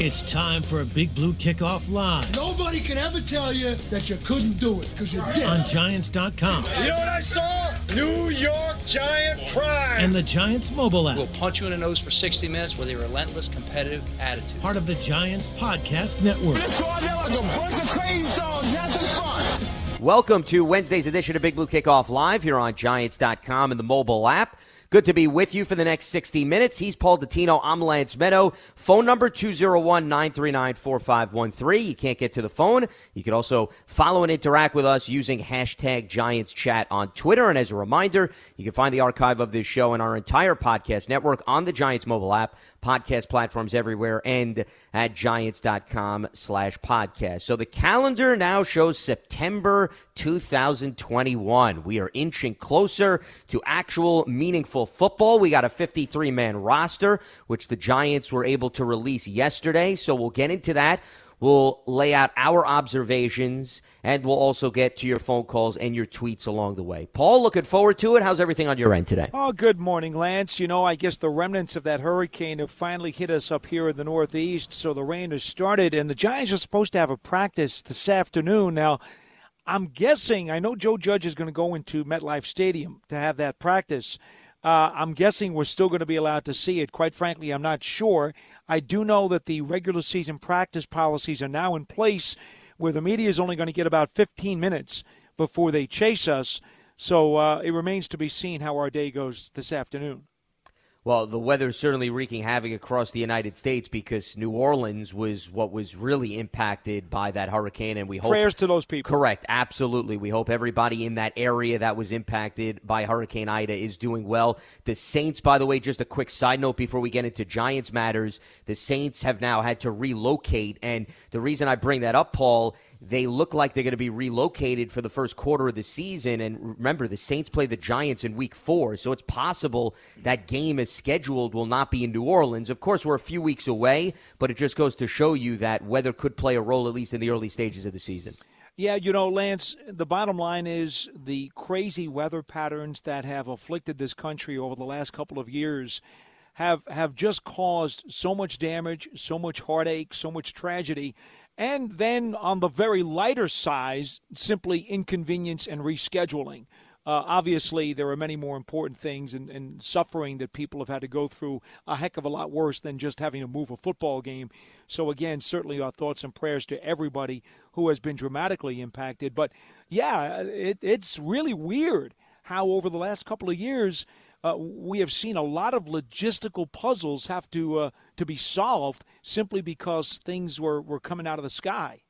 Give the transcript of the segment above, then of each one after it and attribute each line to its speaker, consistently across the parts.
Speaker 1: It's time for a Big Blue Kickoff Live
Speaker 2: Nobody can ever tell you that you couldn't do it because you did.
Speaker 1: on Giants.com
Speaker 3: You know what I saw? New York Giant pride.
Speaker 1: and the Giants mobile app.
Speaker 4: We'll punch you in the nose for 60 minutes with a relentless competitive attitude.
Speaker 1: Part of the Giants Podcast Network.
Speaker 5: Let's go out there like a bunch of crazy dogs, have some fun.
Speaker 6: Welcome to Wednesday's edition of Big Blue Kickoff Live here on Giants.com and the mobile app. Good to be with you for the next 60 minutes. He's Paul Dottino. I'm Lance Meadow. Phone number 201 939 4513. You can't get to the phone. You can also follow and interact with us using hashtag Giants Chat on Twitter. And as a reminder, you can find the archive of this show and our entire podcast network on the Giants mobile app, podcast platforms everywhere, and at giants.com slash podcast. So the calendar now shows September 2021. We are inching closer to actual meaningful football. We got a 53 man roster, which the Giants were able to release yesterday. So we'll get into that. We'll lay out our observations and we'll also get to your phone calls and your tweets along the way. Paul, looking forward to it. How's everything on your end today?
Speaker 7: Oh, good morning, Lance. You know, I guess the remnants of that hurricane have finally hit us up here in the Northeast, so the rain has started, and the Giants are supposed to have a practice this afternoon. Now, I'm guessing, I know Joe Judge is going to go into MetLife Stadium to have that practice. Uh, I'm guessing we're still going to be allowed to see it. Quite frankly, I'm not sure. I do know that the regular season practice policies are now in place where the media is only going to get about 15 minutes before they chase us. So uh, it remains to be seen how our day goes this afternoon.
Speaker 6: Well, the weather is certainly wreaking havoc across the United States because New Orleans was what was really impacted by that hurricane, and we hope
Speaker 7: Prayers to those people.
Speaker 6: Correct, absolutely. We hope everybody in that area that was impacted by Hurricane Ida is doing well. The Saints, by the way, just a quick side note before we get into Giants matters, the Saints have now had to relocate, and the reason I bring that up, Paul. They look like they're going to be relocated for the first quarter of the season. And remember, the Saints play the Giants in week four, so it's possible that game as scheduled will not be in New Orleans. Of course, we're a few weeks away, but it just goes to show you that weather could play a role, at least in the early stages of the season.
Speaker 7: Yeah, you know, Lance, the bottom line is the crazy weather patterns that have afflicted this country over the last couple of years have have just caused so much damage, so much heartache, so much tragedy. And then on the very lighter side, simply inconvenience and rescheduling. Uh, obviously, there are many more important things and, and suffering that people have had to go through a heck of a lot worse than just having to move a football game. So, again, certainly our thoughts and prayers to everybody who has been dramatically impacted. But yeah, it, it's really weird how over the last couple of years uh, we have seen a lot of logistical puzzles have to uh, to be solved simply because things were, were coming out of the sky.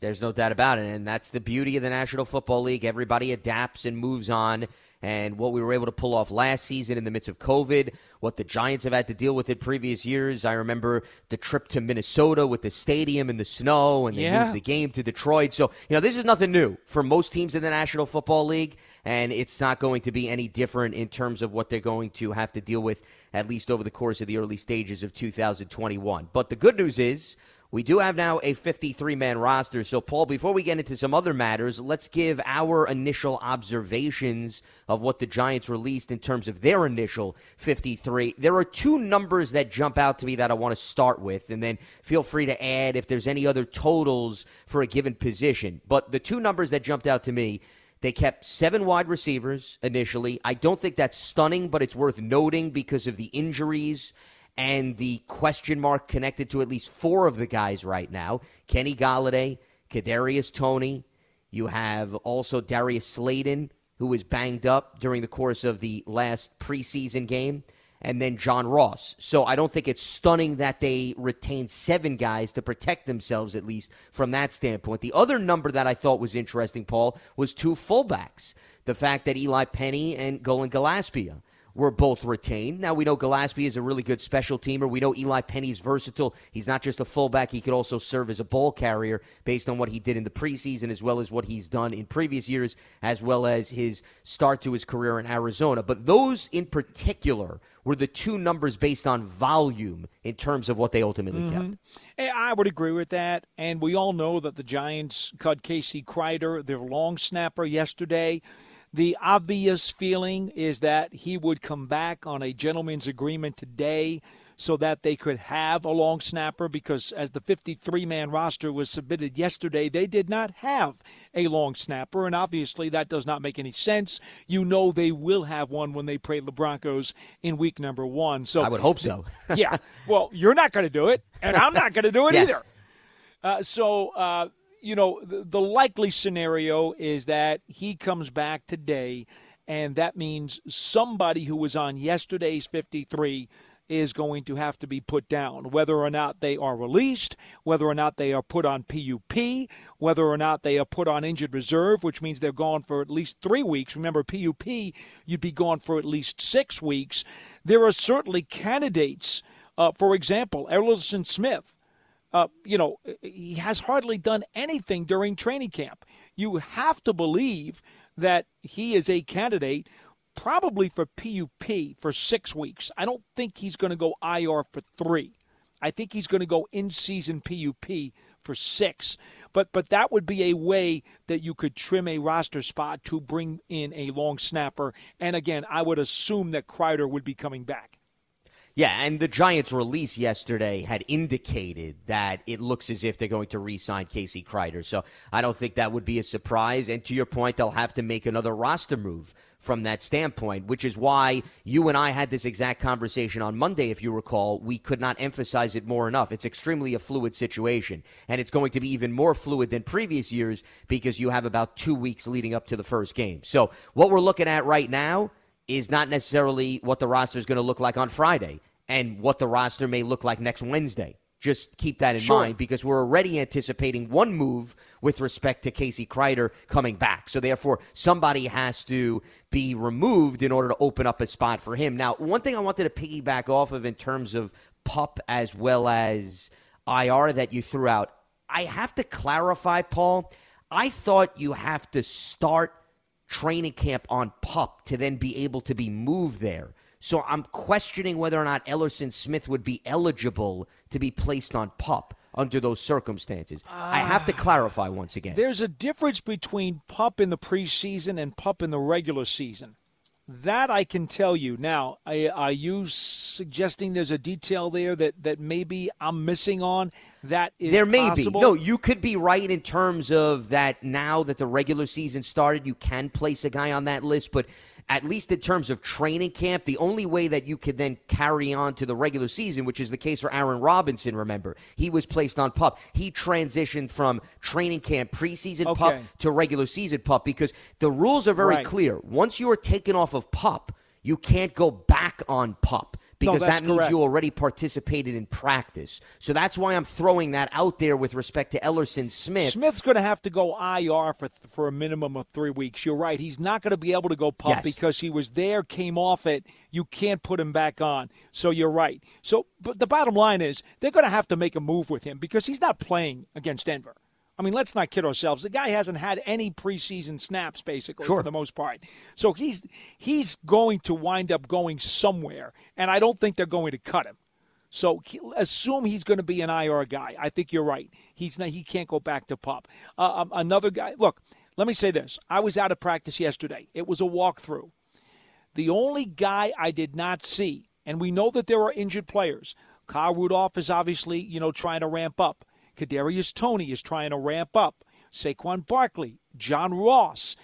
Speaker 6: There's no doubt about it. And that's the beauty of the National Football League. Everybody adapts and moves on. And what we were able to pull off last season in the midst of COVID, what the Giants have had to deal with in previous years. I remember the trip to Minnesota with the stadium in the snow and they
Speaker 7: Yeah.
Speaker 6: moved the game to Detroit. So, you know, this is nothing new for most teams in the National Football League. And it's not going to be any different in terms of what they're going to have to deal with, at least over the course of the early stages of 2021. But the good news is, we do have now a 53 man roster. So, Paul, before we get into some other matters, let's give our initial observations of what the Giants released in terms of their initial 53. There are two numbers that jump out to me that I want to start with, and then feel free to add if there's any other totals for a given position. But the two numbers that jumped out to me. They kept seven wide receivers initially. I don't think that's stunning, but it's worth noting because of the injuries and the question mark connected to at least four of the guys right now Kenny Golladay, Kadarius Toney. You have also Darius Slayton, who was banged up during the course of the last preseason game, and then John Ross. So I don't think it's stunning that they retained seven guys to protect themselves, at least from that standpoint. The other number that I thought was interesting, Paul, was two fullbacks. The fact that Eli Penny and Cullen Gillaspia were both retained. Now we know Gillaspia is a really good special teamer. We know Eli Penny's versatile. He's not just a fullback; he could also serve as a ball carrier based on what he did in the preseason, as well as what he's done in previous years, as well as his start to his career in Arizona. But those in particular were the two numbers based on volume in terms of what they ultimately kept.
Speaker 7: Eh, I would agree with that. And we all know that the Giants cut Casey Kreiter, their long snapper, yesterday. The obvious feeling is that he would come back on a gentleman's agreement today. so that they could have a long snapper because as the 53 man roster was submitted yesterday, they did not have a long snapper. And obviously, that does not make any sense. You know, they will have one when they play the Broncos in week number one. So
Speaker 6: I would hope so.
Speaker 7: yeah. Well, you're not going to do it, and I'm not going to do it
Speaker 6: Yes.
Speaker 7: either. Uh, so, uh, you know, the, the likely scenario is that he comes back today, and that means somebody who was on yesterday's 53 is going to have to be put down, whether or not they are released, whether or not they are put on PUP, whether or not they are put on injured reserve, which means they're gone for at least three weeks. Remember, PUP, you'd be gone for at least six weeks. There are certainly candidates. Uh, for example, Elerson Smith, uh, you know, he has hardly done anything during training camp. You have to believe that he is a candidate probably for PUP for six weeks. I don't think he's going to go IR for three. I think he's going to go in season PUP for six. But but that would be a way that you could trim a roster spot to bring in a long snapper. And again, I would assume that Kreiter would be coming back.
Speaker 6: Yeah, and the Giants' release yesterday had indicated that it looks as if they're going to re-sign Casey Kreiter. So I don't think that would be a surprise. And to your point, they'll have to make another roster move from that standpoint, which is why you and I had this exact conversation on Monday, if you recall. We could not emphasize it more enough. It's extremely a fluid situation, and it's going to be even more fluid than previous years because you have about two weeks leading up to the first game. So what we're looking at right now is not necessarily what the roster is going to look like on Friday and what the roster may look like next Wednesday. Just keep that in
Speaker 7: Sure.
Speaker 6: mind because we're already anticipating one move with respect to Casey Kreiter coming back. So therefore, somebody has to be removed in order to open up a spot for him. Now, one thing I wanted to piggyback off of in terms of pup as well as IR that you threw out, I have to clarify, Paul. I thought you have to start training camp on pup to then be able to be moved there. So I'm questioning whether or not Elerson Smith would be eligible to be placed on pup under those circumstances. I have to clarify once again.
Speaker 7: There's a difference between pup in the preseason and pup in the regular season. That I can tell you. Now, are you suggesting there's a detail there that, that maybe I'm missing on? That is
Speaker 6: there may
Speaker 7: possible?
Speaker 6: be. No, you could be right in terms of that now that the regular season started, you can place a guy on that list, but at least in terms of training camp, the only way that you could then carry on to the regular season, which is the case for Aaron Robinson, remember, he was placed on pup. He transitioned from training camp preseason pup to regular season pup because the rules are very
Speaker 7: Right.
Speaker 6: clear. Once you are taken off of pup, you can't go back on pup because
Speaker 7: that's
Speaker 6: that means
Speaker 7: correct.
Speaker 6: you already participated in practice. So that's why I'm throwing that out there with respect to Elerson Smith.
Speaker 7: Smith's going to have to go IR for for a minimum of three weeks. You're right. He's not going to be able to go pup
Speaker 6: Yes.
Speaker 7: because he was there, came off it. You can't put him back on. So you're right. So, but the bottom line is they're going to have to make a move with him because he's not playing against Denver. I mean, let's not kid ourselves. The guy hasn't had any preseason snaps basically
Speaker 6: Sure.
Speaker 7: for the most part. So he's he's going to wind up going somewhere, and I don't think they're going to cut him. So assume he's going to be an IR guy. I think you're right. He's not, he can't go back to PUP. Uh, um, another guy. Look, let me say this. I was out of practice yesterday. It was a walkthrough. The only guy I did not see, and we know that there are injured players. Kyle Rudolph is obviously, you know, trying to ramp up. Kadarius Toney is trying to ramp up. Saquon Barkley, John Ross.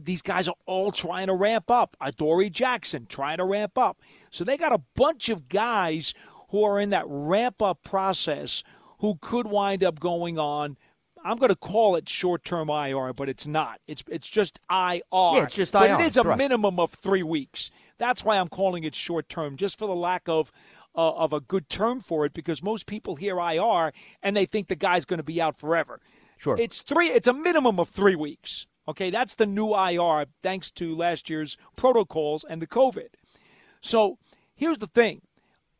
Speaker 7: These guys are all trying to ramp up. Adoree Jackson trying to ramp up. So they got a bunch of guys who are in that ramp up process who could wind up going on. I'm going to call it short-term IR, but it's not. It's it's just IR.
Speaker 6: Yeah, it's just
Speaker 7: but
Speaker 6: IR,
Speaker 7: it is a
Speaker 6: correct.
Speaker 7: minimum of three weeks. That's why I'm calling it short-term, just for the lack of uh, of a good term for it, because most people hear IR and they think the guy's going to be out forever.
Speaker 6: Sure.
Speaker 7: It's three. It's a minimum of three weeks. Okay, that's the new IR, thanks to last year's protocols and the COVID. So here's the thing: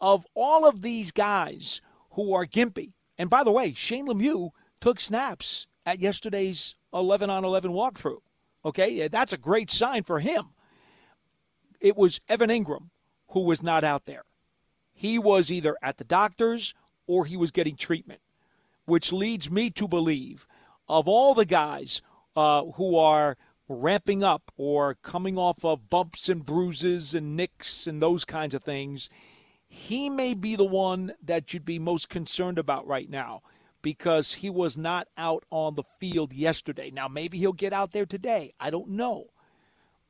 Speaker 7: of all of these guys who are gimpy, and by the way, Shane Lemieux took snaps at yesterday's 11 on 11 walkthrough. Okay, that's a great sign for him. It was Evan Engram who was not out there. He was either at the doctor's or he was getting treatment, which leads me to believe of all the guys uh, who are ramping up or coming off of bumps and bruises and nicks and those kinds of things, he may be the one that you'd be most concerned about right now because he was not out on the field yesterday. Now, maybe he'll get out there today. I don't know.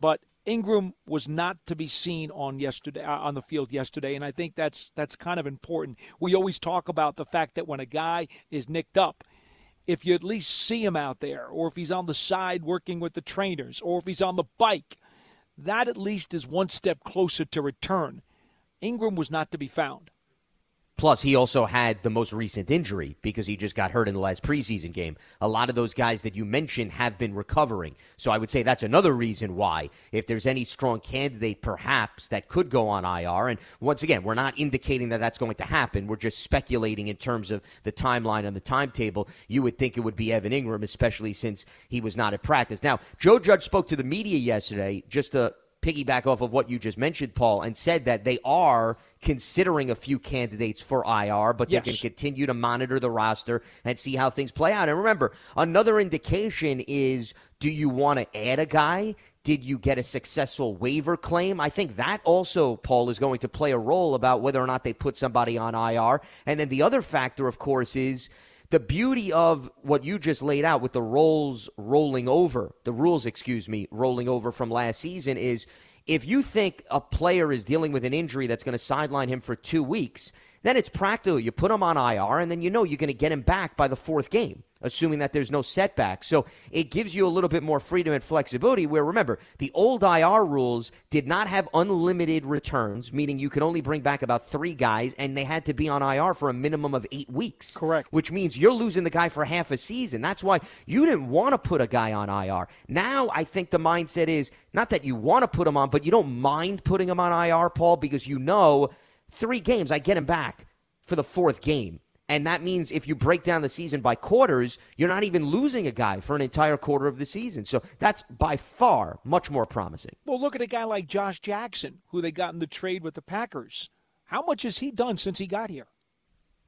Speaker 7: But Engram was not to be seen on yesterday uh, on the field yesterday, and I think that's that's kind of important. We always talk about the fact that when a guy is nicked up, if you at least see him out there, or if he's on the side working with the trainers, or if he's on the bike, that at least is one step closer to return. Engram was not to be found.
Speaker 6: Plus, he also had the most recent injury because he just got hurt in the last preseason game. A lot of those guys that you mentioned have been recovering. So I would say that's another reason why, if there's any strong candidate perhaps that could go on IR, and once again, we're not indicating that that's going to happen. We're just speculating in terms of the timeline and the timetable. You would think it would be Evan Engram, especially since he was not at practice. Now, Joe Judge spoke to the media yesterday just to piggyback off of what you just mentioned, Paul, and said that they are considering a few candidates for IR, but
Speaker 7: yes.
Speaker 6: they can continue to monitor the roster and see how things play out. And remember, another indication is do you want to add a guy? Did you get a successful waiver claim? I think that also, Paul, is going to play a role about whether or not they put somebody on IR. And then the other factor, of course, is the beauty of what you just laid out with the roles rolling over, the rules, excuse me, rolling over from last season is if you think a player is dealing with an injury that's going to sideline him for two weeks, then it's practical. You put him on IR, and then you know you're going to get him back by the fourth game assuming that there's no setback. So it gives you a little bit more freedom and flexibility. Where remember, the old IR rules did not have unlimited returns, meaning you could only bring back about three guys, and they had to be on IR for a minimum of eight weeks.
Speaker 7: Correct.
Speaker 6: Which means you're losing the guy for half a season. That's why you didn't want to put a guy on IR. Now I think the mindset is not that you want to put him on, but you don't mind putting him on IR, Paul, because you know three games, I get him back for the fourth game. And that means if you break down the season by quarters, you're not even losing a guy for an entire quarter of the season. So that's by far much more promising.
Speaker 7: Well, look at a guy like Josh Jackson, who they got in the trade with the Packers. How much has he done since he got here?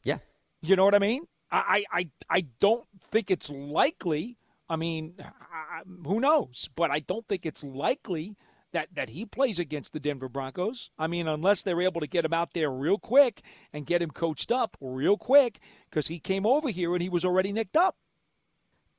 Speaker 6: Yeah.
Speaker 7: You know what I mean? I, I, I don't think it's likely. I mean, I, who knows? But I don't think it's likely that, that he plays against the Denver Broncos. I mean, unless they're able to get him out there real quick and get him coached up real quick because he came over here and he was already nicked up.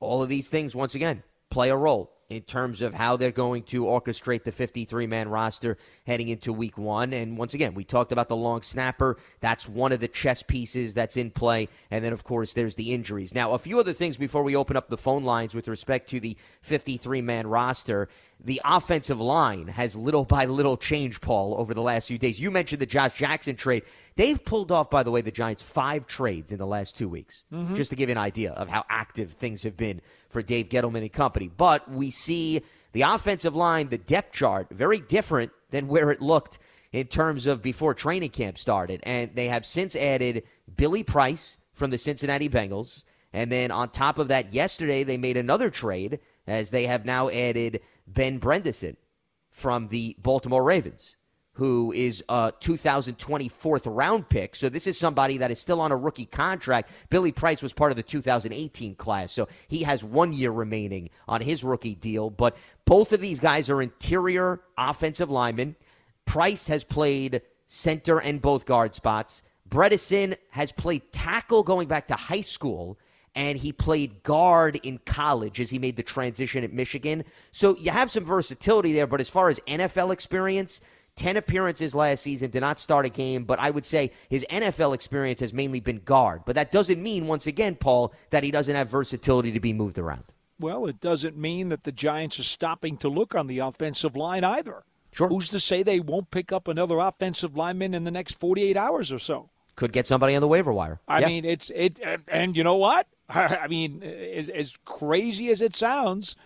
Speaker 6: All of these things, once again, play a role in terms of how they're going to orchestrate the 53 man roster heading into week one. And once again, we talked about the long snapper. That's one of the chess pieces that's in play. And then, of course, there's the injuries. Now, a few other things before we open up the phone lines with respect to the 53 man roster the offensive line has little by little changed, Paul, over the last few days. You mentioned the Josh Jackson trade. They've pulled off, by the way, the Giants five trades in the last two weeks, mm-hmm. just to give you an idea of how active things have been for Dave Gettleman and company. But we see the offensive line, the depth chart, very different than where it looked in terms of before training camp started. And they have since added Billy Price from the Cincinnati Bengals. And then on top of that, yesterday they made another trade as they have now added Ben Bredeson from the Baltimore Ravens, who is a 2024 round pick. So this is somebody that is still on a rookie contract. Billy Price was part of the 2018 class, so he has one year remaining on his rookie deal. But both of these guys are interior offensive linemen. Price has played center and both guard spots. Bredeson has played tackle going back to high school and he played guard in college as he made the transition at Michigan. So you have some versatility there, but as far as NFL experience, 10 appearances last season, did not start a game, but I would say his NFL experience has mainly been guard. But that doesn't mean, once again, Paul, that he doesn't have versatility to be moved around.
Speaker 7: Well, it doesn't mean that the Giants are stopping to look on the offensive line either.
Speaker 6: Sure.
Speaker 7: Who's to say they won't pick up another offensive lineman in the next 48 hours or so?
Speaker 6: Could get somebody on the waiver wire.
Speaker 7: I mean, it's it, and you know what? I mean, as, as crazy as it sounds,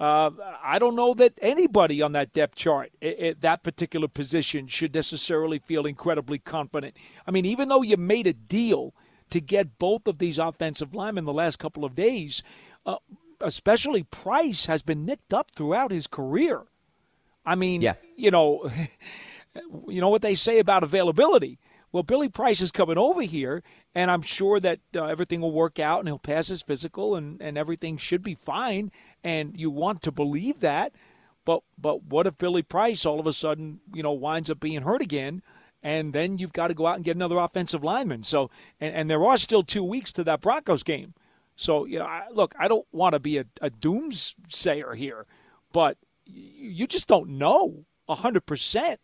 Speaker 7: uh, I don't know that anybody on that depth chart at that particular position should necessarily feel incredibly confident. I mean, even though you made a deal to get both of these offensive linemen the last couple of days, uh, especially Price has been nicked up throughout his career. I mean,
Speaker 6: yeah.
Speaker 7: you know, you know what they say about availability. Well, Billy Price is coming over here, and I'm sure that uh, everything will work out and he'll pass his physical and, and everything should be fine. And you want to believe that. But, but what if Billy Price all of a sudden, you know, winds up being hurt again? and then you've got to go out and get another offensive lineman. So, and, and there are still two weeks to that Broncos game. So, you know, I, look, I don't want to be a, a doomsayer here, but you just don't know 100%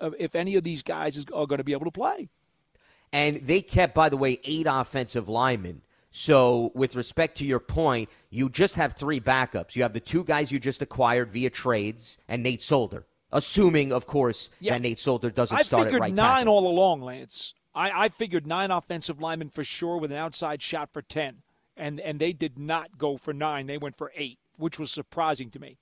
Speaker 7: if any of these guys is, are going to be able to play.
Speaker 6: And they kept, by the way, eight offensive linemen. So, with respect to your point, you just have three backups. You have the two guys you just acquired via trades and Nate Solder, assuming, of course,
Speaker 7: Yeah.
Speaker 6: that Nate Solder doesn't
Speaker 7: I
Speaker 6: start at right
Speaker 7: nine
Speaker 6: tackle.
Speaker 7: all along, Lance. I, I figured nine offensive linemen for sure with an outside shot for 10. And, and they did not go for nine. They went for eight, which was surprising to me.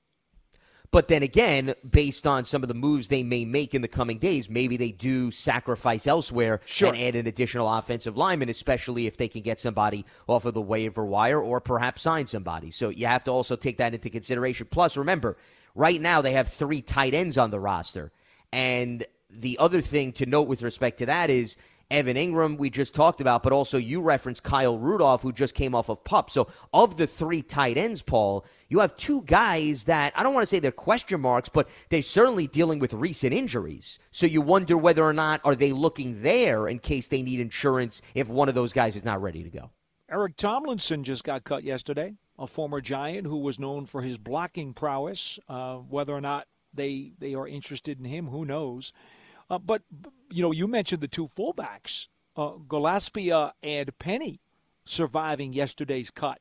Speaker 6: But then again, based on some of the moves they may make in the coming days, maybe they do sacrifice elsewhere
Speaker 7: Sure.
Speaker 6: and add an additional offensive lineman, especially if they can get somebody off of the waiver wire or perhaps sign somebody. So you have to also take that into consideration. Plus, remember, right now they have three tight ends on the roster. And the other thing to note with respect to that is Evan Engram, we just talked about, but also you referenced Kyle Rudolph, who just came off of PUP. So, of the three tight ends, Paul, you have two guys that I don't want to say they're question marks, but they're certainly dealing with recent injuries. So, you wonder whether or not are they looking there in case they need insurance if one of those guys is not ready to go.
Speaker 7: Eric Tomlinson just got cut yesterday, a former Giant who was known for his blocking prowess. Uh, whether or not they they are interested in him, who knows? Uh, but you know, you mentioned the two fullbacks, uh, Gillaspia and Penny, surviving yesterday's cut.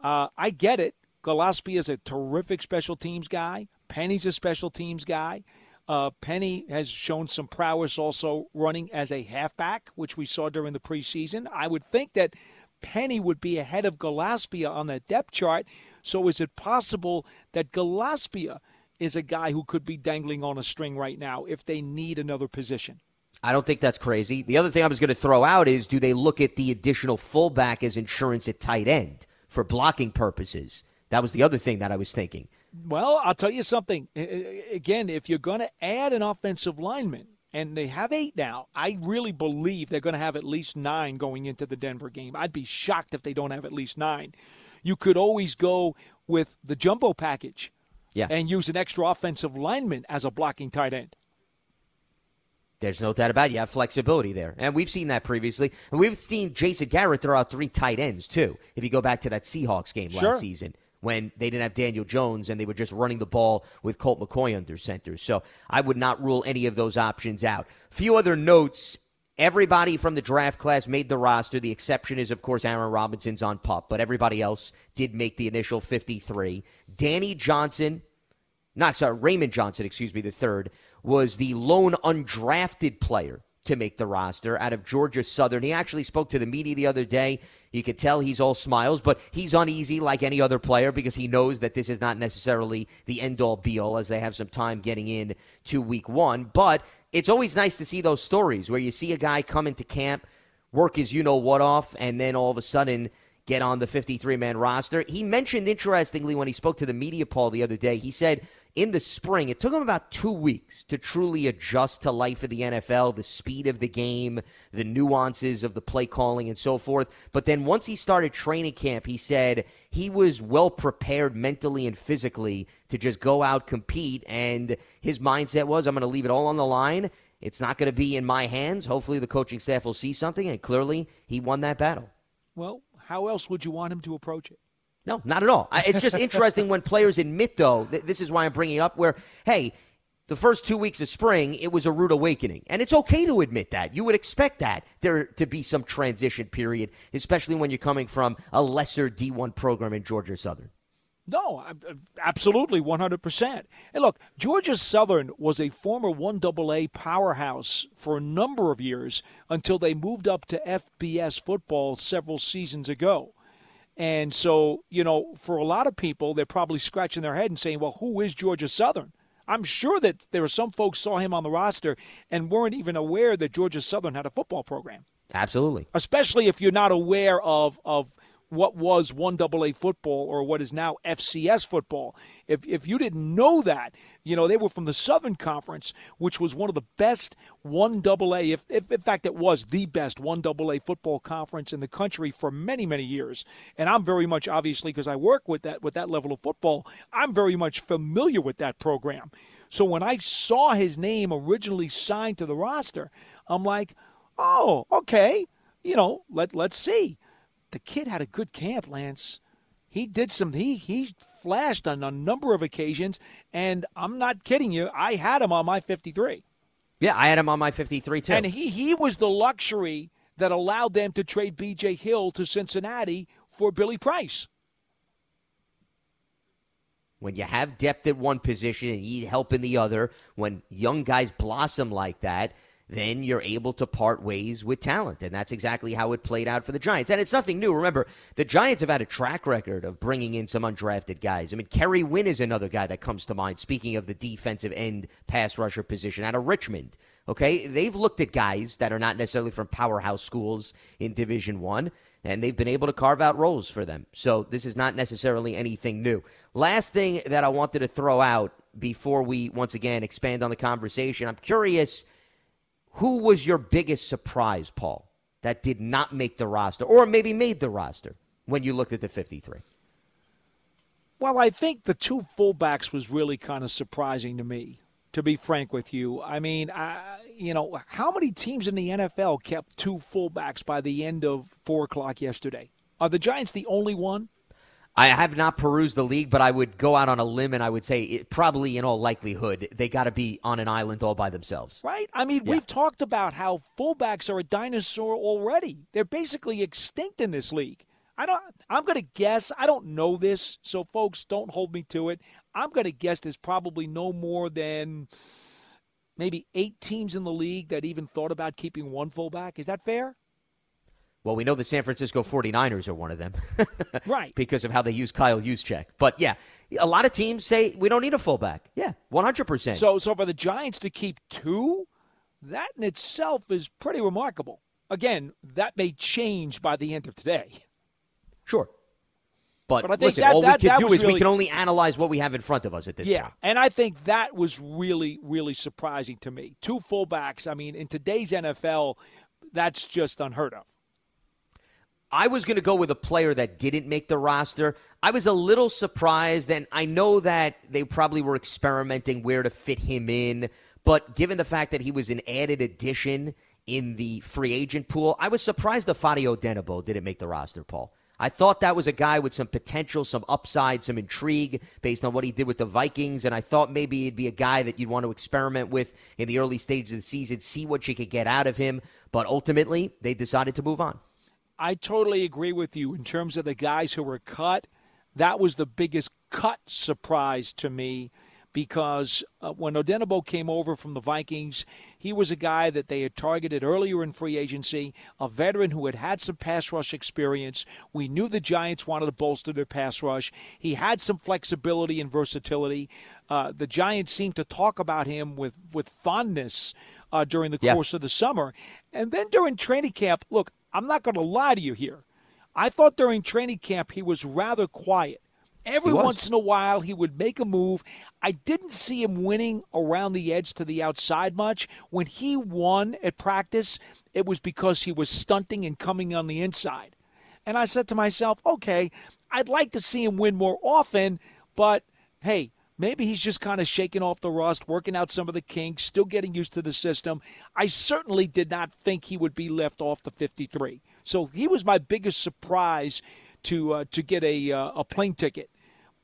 Speaker 7: Uh, I get it. Gillaspia is a terrific special teams guy. Penny's a special teams guy. Uh, Penny has shown some prowess also running as a halfback, which we saw during the preseason. I would think that Penny would be ahead of Gillaspia on the depth chart. So is it possible that Gillaspia is a guy who could be dangling on a string right now if they need another position?
Speaker 6: I don't think that's crazy. The other thing I was going to throw out is do they look at the additional fullback as insurance at tight end for blocking purposes? That was the other thing that I was thinking.
Speaker 7: Well, I'll tell you something. Again, if you're going to add an offensive lineman, and they have eight now, I really believe they're going to have at least nine going into the Denver game. I'd be shocked if they don't have at least nine. You could always go with the jumbo package
Speaker 6: Yeah.
Speaker 7: and use an extra offensive lineman as a blocking tight end.
Speaker 6: There's no doubt about it. You have flexibility there. And we've seen that previously. And we've seen Jason Garrett throw out three tight ends, too, if you go back to that Seahawks game
Speaker 7: Sure.
Speaker 6: last season when they didn't have Daniel Jones and they were just running the ball with Colt McCoy under center. So I would not rule any of those options out. Few other notes. Everybody from the draft class made the roster. The exception is, of course, Aaron Robinson's on pup, but everybody else did make the initial 53. Danny Johnson not sorry, Raymond Johnson, excuse me, the third, was the lone undrafted player to make the roster out of Georgia Southern. He actually spoke to the media the other day. You could tell he's all smiles, but he's uneasy like any other player because he knows that this is not necessarily the end all be all as they have some time getting in to week one. But it's always nice to see those stories where you see a guy come into camp, work his you know what off, and then all of a sudden get on the 53 man roster. He mentioned, interestingly, when he spoke to the media, Paul, the other day, he said in the spring, it took him about two weeks to truly adjust to life of the NFL, the speed of the game, the nuances of the play calling, and so forth. But then once he started training camp, he said he was well prepared mentally and physically to just go out, compete. And his mindset was, I'm going to leave it all on the line. It's not going to be in my hands. Hopefully, the coaching staff will see something. And clearly, he won that battle.
Speaker 7: Well, how else would you want him to approach it?
Speaker 6: No, not at all. It's just interesting when players admit, though, th- this is why I'm bringing up, where, hey, the first two weeks of spring, it was a rude awakening. And it's okay to admit that. You would expect that there to be some transition period, especially when you're coming from a lesser D1 program in Georgia Southern.
Speaker 7: No, absolutely, 100%. And look, Georgia Southern was a former 1AA powerhouse for a number of years until they moved up to FBS football several seasons ago. And so, you know, for a lot of people, they're probably scratching their head and saying, well, who is Georgia Southern? I'm sure that there were some folks saw him on the roster and weren't even aware that Georgia Southern had a football program
Speaker 6: Absolutely.
Speaker 7: especially if you're not aware of of what was one AA football or what is now FCS football. If if you didn't know that, you know they were from the Southern Conference, which was one of the best one AA. If, if in fact it was the best one AA football conference in the country for many many years. And I'm very much obviously because I work with that with that level of football, I'm very much familiar with that program. So when I saw his name originally signed to the roster, I'm like, oh, okay, you know, let let's see. The kid had a good camp, Lance. He did some. He he flashed on a number of occasions, and I'm not kidding you. I had him on my 53.
Speaker 6: Yeah, I had him on my 53 too.
Speaker 7: And he he was the luxury that allowed them to trade B.J. Hill to Cincinnati for Billy Price.
Speaker 6: When you have depth at one position and you need help in the other, when young guys blossom like that, then you're able to part ways with talent. And that's exactly how it played out for the Giants. And it's nothing new. Remember, the Giants have had a track record of bringing in some undrafted guys. I mean, Kerry Wynn is another guy that comes to mind, speaking of the defensive end pass rusher position out of Richmond. Okay, they've looked at guys that are not necessarily from powerhouse schools in Division One, and they've been able to carve out roles for them. So this is not necessarily anything new. Last thing that I wanted to throw out before we once again expand on the conversation, I'm curious who was your biggest surprise, Paul, that did not make the roster, or maybe made the roster when you looked at the 53?
Speaker 7: Well, I think the two fullbacks was really kind of surprising to me to be frank with you. I mean, I, you know, how many teams in the NFL kept two fullbacks by the end of four o'clock yesterday? Are the Giants the only one?
Speaker 6: I have not perused the league, but I would go out on a limb and I would say it, probably in all likelihood they got to be on an island all by themselves.
Speaker 7: Right? I mean, yeah. we've talked about how fullbacks are a dinosaur already. They're basically extinct in this league. I don't I'm going to guess, I don't know this, so folks don't hold me to it. I'm going to guess there's probably no more than maybe 8 teams in the league that even thought about keeping one fullback. Is that fair?
Speaker 6: Well, we know the San Francisco 49ers are one of them.
Speaker 7: right.
Speaker 6: Because of how they use Kyle Juszczyk. But yeah, a lot of teams say we don't need a fullback. Yeah, 100%.
Speaker 7: So so for the Giants to keep two, that in itself is pretty remarkable. Again, that may change by the end of today.
Speaker 6: Sure. But, but listen, that, all that, we can do is really, we can only analyze what we have in front of us at this
Speaker 7: yeah,
Speaker 6: point.
Speaker 7: Yeah, and I think that was really, really surprising to me. Two fullbacks. I mean, in today's NFL, that's just unheard of.
Speaker 6: I was going to go with a player that didn't make the roster. I was a little surprised, and I know that they probably were experimenting where to fit him in. But given the fact that he was an added addition in the free agent pool, I was surprised the Fadi Odenigbo didn't make the roster, Paul. I thought that was a guy with some potential, some upside, some intrigue based on what he did with the Vikings. And I thought maybe he'd be a guy that you'd want to experiment with in the early stages of the season, see what you could get out of him. But ultimately, they decided to move on.
Speaker 7: I totally agree with you in terms of the guys who were cut. That was the biggest cut surprise to me because uh, when Odenigbo came over from the Vikings, he was a guy that they had targeted earlier in free agency, a veteran who had had some pass rush experience. We knew the Giants wanted to bolster their pass rush. He had some flexibility and versatility. Uh, the Giants seemed to talk about him with, with fondness uh, during the course of the summer. And then during training camp, look, I'm not going to lie to you here. I thought during training camp he was rather quiet. Every once in a while, he would make a move. I didn't see him winning around the edge to the outside much. When he won at practice, it was because he was stunting and coming on the inside. And I said to myself, okay, I'd like to see him win more often, but hey, maybe he's just kind of shaking off the rust, working out some of the kinks, still getting used to the system. I certainly did not think he would be left off the 53. So he was my biggest surprise to uh, to get a uh, a plane ticket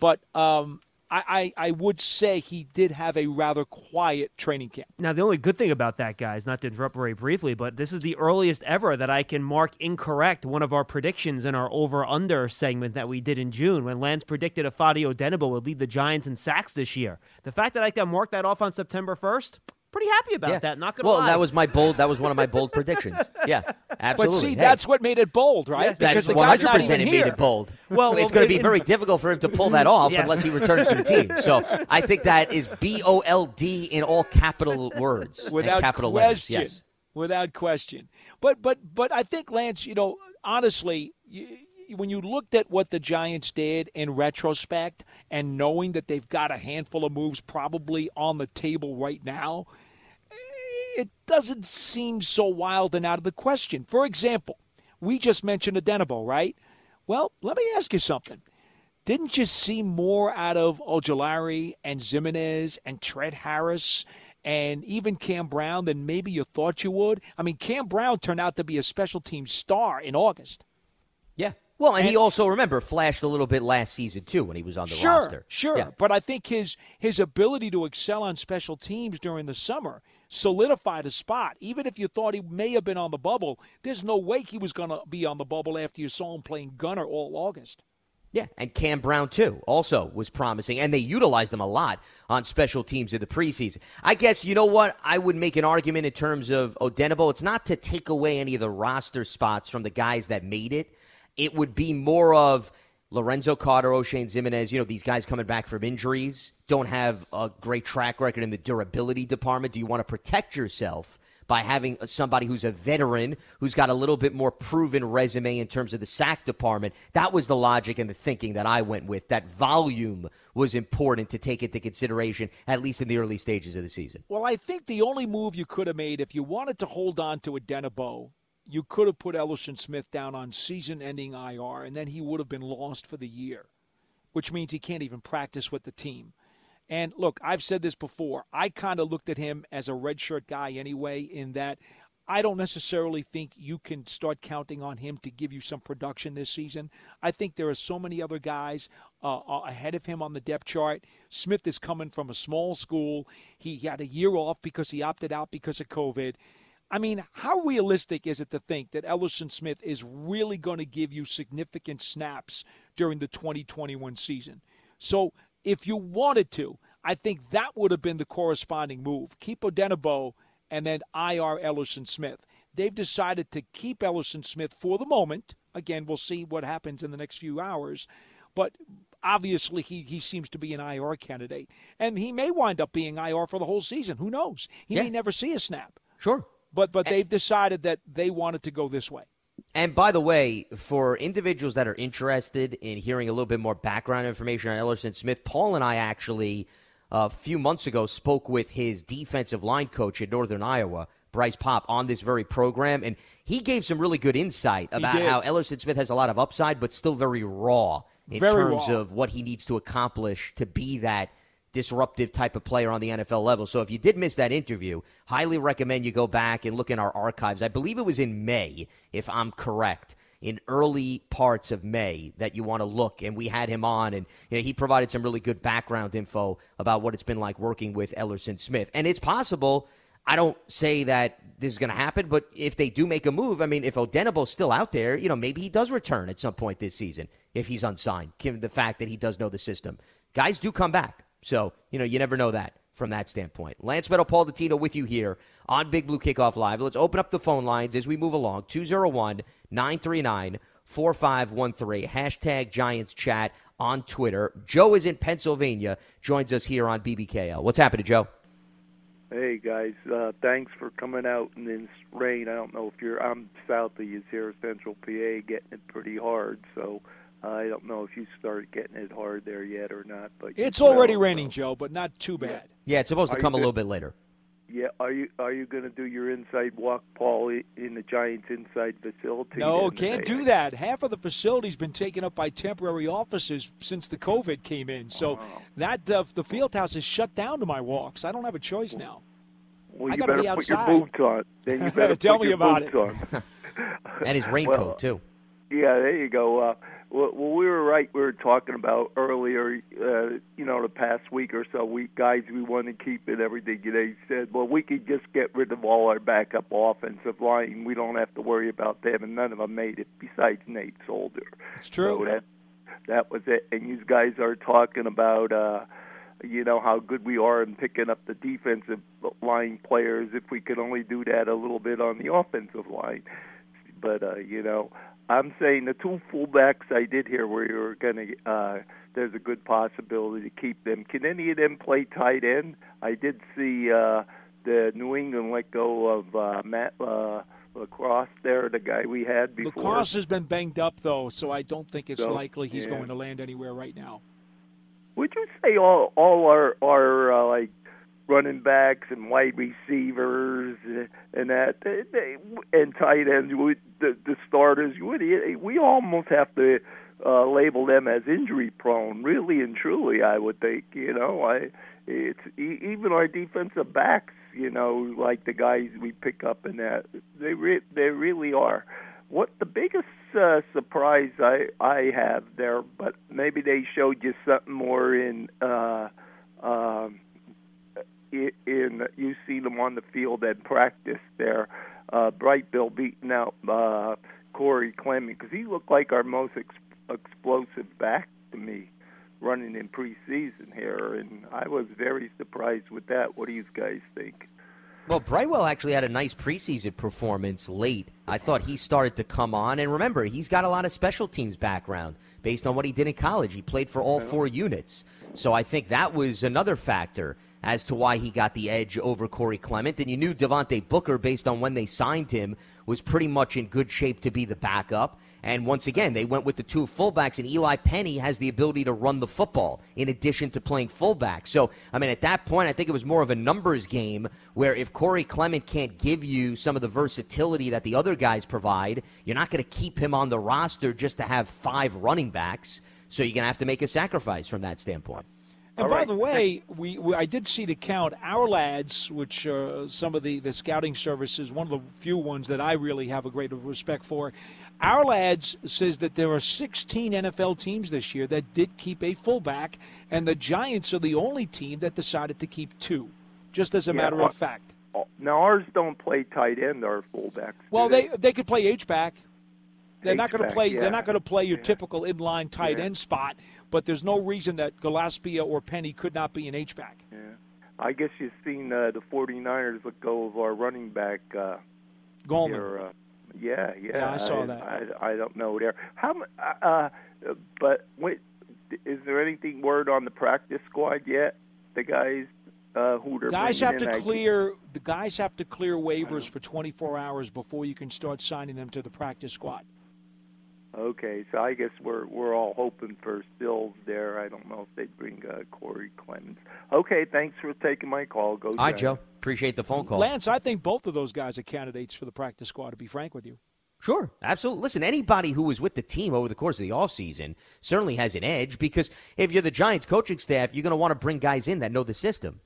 Speaker 7: but um, I, I, I, would say he did have a rather quiet training camp.
Speaker 8: Now, the only good thing about that, guys, not to interrupt very briefly, but this is the earliest ever that I can mark incorrect one of our predictions in our over under segment that we did in June when Lance predicted a Fadi Odenigbo would lead the Giants in sacks this year. The fact that I can mark that off on September 1st, pretty happy about
Speaker 6: yeah.
Speaker 8: that. Not gonna
Speaker 6: well,
Speaker 8: lie.
Speaker 6: that was my bold. That was one of my bold predictions. Yeah, absolutely.
Speaker 7: But see,
Speaker 6: hey.
Speaker 7: that's what made it bold, right?
Speaker 6: Yes, because one hundred percent it made it bold. Well, it's going to be very difficult for him to pull that off yes. unless he returns to the team. So I think that is B O L D in all capital words,
Speaker 7: without
Speaker 6: capital
Speaker 7: question.
Speaker 6: Letters. Yes.
Speaker 7: Without question. But but but I think Lance, you know, honestly. You, when you looked at what the Giants did in retrospect and knowing that they've got a handful of moves probably on the table right now, it doesn't seem so wild and out of the question. For example, we just mentioned Odenigbo, right? Well, let me ask you something. didn't you see more out of Ojulari and Ximines and Trent Harris and even Cam Brown than maybe you thought you would? I mean, Cam Brown turned out to be a special team star in August.
Speaker 6: Well, and,
Speaker 7: And-
Speaker 6: he also remember flashed a little bit last season too when he was on the
Speaker 7: sure,
Speaker 6: roster.
Speaker 7: Sure,
Speaker 6: Yeah.
Speaker 7: but I think his his ability to excel on special teams during the summer solidified a spot. Even if you thought he may have been on the bubble, there's no way he was going to be on the bubble after you saw him playing gunner all August.
Speaker 6: Yeah, and Cam Brown too also was promising, and they utilized him a lot on special teams in the preseason. I guess you know what I would make an argument in terms of Odenigbo. It's not to take away any of the roster spots from the guys that made it. It would be more of Lorenzo Carter, Oshane Ximines. You know these guys coming back from injuries don't have a great track record in the durability department. Do you want to protect yourself? by having somebody who's a veteran, who's got a little bit more proven resume in terms of the sack department. That was the logic and the thinking that I went with. That volume was important to take into consideration, at least in the early stages of the season.
Speaker 7: Well, I think the only move you could have made if you wanted to hold on to Odenigbo, you could have put Elerson Smith down on season ending IR, and then he would have been lost for the year, which means he can't even practice with the team. And look, I've said this before. I kind of looked at him as a redshirt guy anyway, in that I don't necessarily think you can start counting on him to give you some production this season. I think there are so many other guys uh, uh, ahead of him on the depth chart. Smith is coming from a small school. He had a year off because he opted out because of COVID. I mean, how realistic is it to think that Elerson Smith is really going to give you significant snaps during the 2021 season? So, if you wanted to, I think that would have been the corresponding move. Keep Odenigbo and then IR Elerson Smith. They've decided to keep Elerson Smith for the moment. Again, we'll see what happens in the next few hours. But obviously, he, he seems to be an IR candidate. And he may wind up being IR for the whole season. Who knows? He
Speaker 6: Yeah.
Speaker 7: may never see a snap.
Speaker 6: Sure.
Speaker 7: But but they've decided that they wanted to go this way.
Speaker 6: And by the way, for individuals that are interested in hearing a little bit more background information on Elerson Smith, Paul and I actually uh, a few months ago spoke with his defensive line coach at Northern Iowa, Bryce Paup, on this very program, and he gave some really good insight about how Elerson Smith has a lot of upside, but still very raw in
Speaker 7: Very
Speaker 6: terms
Speaker 7: raw.
Speaker 6: of what he needs to accomplish to be that disruptive type of player on the NFL level. So if you did miss that interview, highly recommend you go back and look in our archives. I believe it was in May, if I'm correct. In early parts of May, that you want to look, and we had him on, and you know, he provided some really good background info about what it's been like working with Elerson Smith. And it's possible. I don't say that this is going to happen, but if they do make a move, I mean, if Odenigbo's still out there, you know, maybe he does return at some point this season if he's unsigned, given the fact that he does know the system. Guys do come back. So, you know, you never know that from that standpoint. Lance Meadow, Paul Dottino with you here on Big Blue Kickoff Live. Let's open up the phone lines as we move along. 201 939 4513. Hashtag Giants Chat on Twitter. Joe is in Pennsylvania, joins us here on BBKL. What's happening, Joe?
Speaker 9: Hey guys, uh, thanks for coming out in this rain. I don't know if you're. I'm south of you here, Central PA, getting it pretty hard. So I don't know if you started getting it hard there yet or not. But you
Speaker 7: It's already
Speaker 9: will,
Speaker 7: raining,
Speaker 9: so.
Speaker 7: Joe, but not too bad.
Speaker 6: Yeah, it's supposed to
Speaker 9: Are you
Speaker 6: come a little bit later.
Speaker 9: Yeah, are you are you going to do your inside walk, Paul, in the Giants' inside facility?
Speaker 7: No, can't do that. Half of the facility's been taken up by temporary offices since the COVID came in. So that uh, the field house is shut down to my walks. I don't have a choice now.
Speaker 9: Well,
Speaker 7: I
Speaker 9: you
Speaker 7: gotta
Speaker 9: better
Speaker 7: be
Speaker 9: put your
Speaker 7: outside.
Speaker 9: boots on. Then you better
Speaker 7: Tell
Speaker 9: put
Speaker 7: me
Speaker 9: your
Speaker 7: about
Speaker 9: boots
Speaker 7: it.
Speaker 9: on.
Speaker 6: And his raincoat,
Speaker 9: Well,
Speaker 6: too.
Speaker 9: Yeah, there you go. Uh, well, we were right. We were talking about earlier, uh, you know, the past week or so. We guys, we want to keep it. Everything they said. Well, we could just get rid of all our backup offensive line. We don't have to worry about them, and none of them made it. Besides Nate Solder.
Speaker 7: It's true.
Speaker 9: So that that was it. And you guys are talking about, uh, you know, how good we are in picking up the defensive line players. If we could only do that a little bit on the offensive line, but uh, you know, I'm saying the two fullbacks I did here where you're going to. Uh, there's a good possibility to keep them. Can any of them play tight end? I did see uh, the New England let go of uh, Matt uh, LaCosse there, the guy we had before.
Speaker 7: LaCosse has been banged up though, so I don't think it's
Speaker 9: So,
Speaker 7: likely he's
Speaker 9: yeah.
Speaker 7: going to land anywhere right now.
Speaker 9: Would you say all all our our uh, like running backs and wide receivers and that. And tight ends we, the the starters we we almost have to uh label them as injury prone really and truly I would think you know I it's even our defensive backs you know like the guys we pick up in that they re- they really are. What the biggest uh, surprise I I have there but maybe they showed you something more in uh um in you see them on the field at practice there. Uh, Brightwell beating out uh, Corey Clement because he looked like our most ex- explosive back to me running in preseason here, and I was very surprised with that. What do you guys think?
Speaker 6: Well, Brightwell actually had a nice preseason performance late. I thought he started to come on. And remember, he's got a lot of special teams background based on what he did in college. He played for all four units. So I think that was another factor as to why he got the edge over Corey Clement. And you knew Devontae Booker, based on when they signed him, was pretty much in good shape to be the backup. And once again, they went with the two fullbacks, and Eli Penny has the ability to run the football in addition to playing fullback. So, I mean, at that point, I think it was more of a numbers game where if Corey Clement can't give you some of the versatility that the other guys provide, you're not going to keep him on the roster just to have five running backs. So you're going to have to make a sacrifice from that standpoint.
Speaker 7: And All by right. the way, we, we, I did see the count. Ourlads, which uh, some of the, the scouting services, one of the few ones that I really have a great respect for, Ourlads says that there are 16 NFL teams this year that did keep a fullback, and the Giants are the only team that decided to keep two, just as a yeah, matter well, of fact.
Speaker 9: Now ours don't play tight end; our fullbacks.
Speaker 7: Well,
Speaker 9: they?
Speaker 7: they they could play H back. They're not going to play. Yeah. They're not going to play your yeah. typical inline tight end spot. But there's no reason that Gillaspia or Penny could not be an H back.
Speaker 9: Yeah, I guess you've seen uh, the 49ers let go of our running back. Uh,
Speaker 7: Gallman.
Speaker 9: Here, uh, yeah, yeah.
Speaker 7: Yeah, I saw
Speaker 9: I,
Speaker 7: that.
Speaker 9: I, I don't know there. How? Uh, uh, but wait, is there anything word on the practice squad yet? The guys uh,
Speaker 7: guys have to
Speaker 9: in,
Speaker 7: clear the guys have to clear waivers for 24 hours before you can start signing them to the practice squad.
Speaker 9: Okay, so I guess we're we're all hoping for Stills there. I don't know if they'd bring uh, Corey Clement. Okay, thanks for taking my call. Go.
Speaker 6: Hi, Joe. Appreciate the phone call.
Speaker 7: Lance, I think both of those guys are candidates for the practice squad. To be frank with you.
Speaker 6: Sure, absolutely. Listen, anybody who was with the team over the course of the offseason certainly has an edge because if you're the Giants coaching staff, you're going to want to bring guys in that know the system.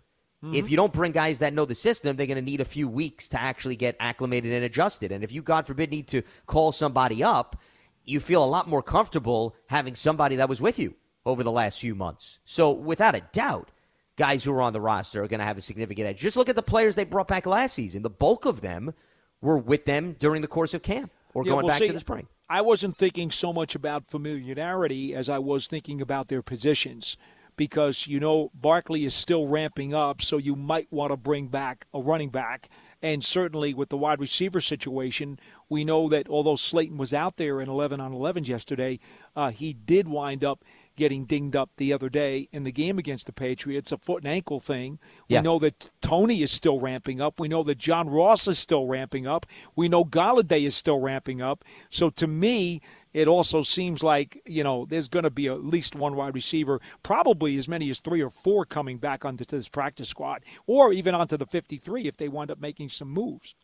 Speaker 6: Mm-hmm. If you don't bring guys that know the system, they're going to need a few weeks to actually get acclimated and adjusted. And if you, God forbid, need to call somebody up, you feel a lot more comfortable having somebody that was with you over the last few months. So, without a doubt, guys who are on the roster are going to have a significant edge. Just look at the players they brought back last season. The bulk of them were with them during the course of camp or
Speaker 7: yeah,
Speaker 6: going
Speaker 7: well,
Speaker 6: back
Speaker 7: see,
Speaker 6: to the spring.
Speaker 7: I wasn't thinking so much about familiarity as I was thinking about their positions because, you know, Barkley is still ramping up, so you might want to bring back a running back and certainly with the wide receiver situation, we know that although Slayton was out there in 11 on 11s yesterday, uh, he did wind up getting dinged up the other day in the game against the Patriots, a foot and ankle thing. We know that Toney is still ramping up. We know that John Ross is still ramping up. We know Golladay is still ramping up. So to me, it also seems like you know there's going to be at least one wide receiver, probably as many as three or four coming back onto this practice squad, or even onto the 53 if they wind up making some moves.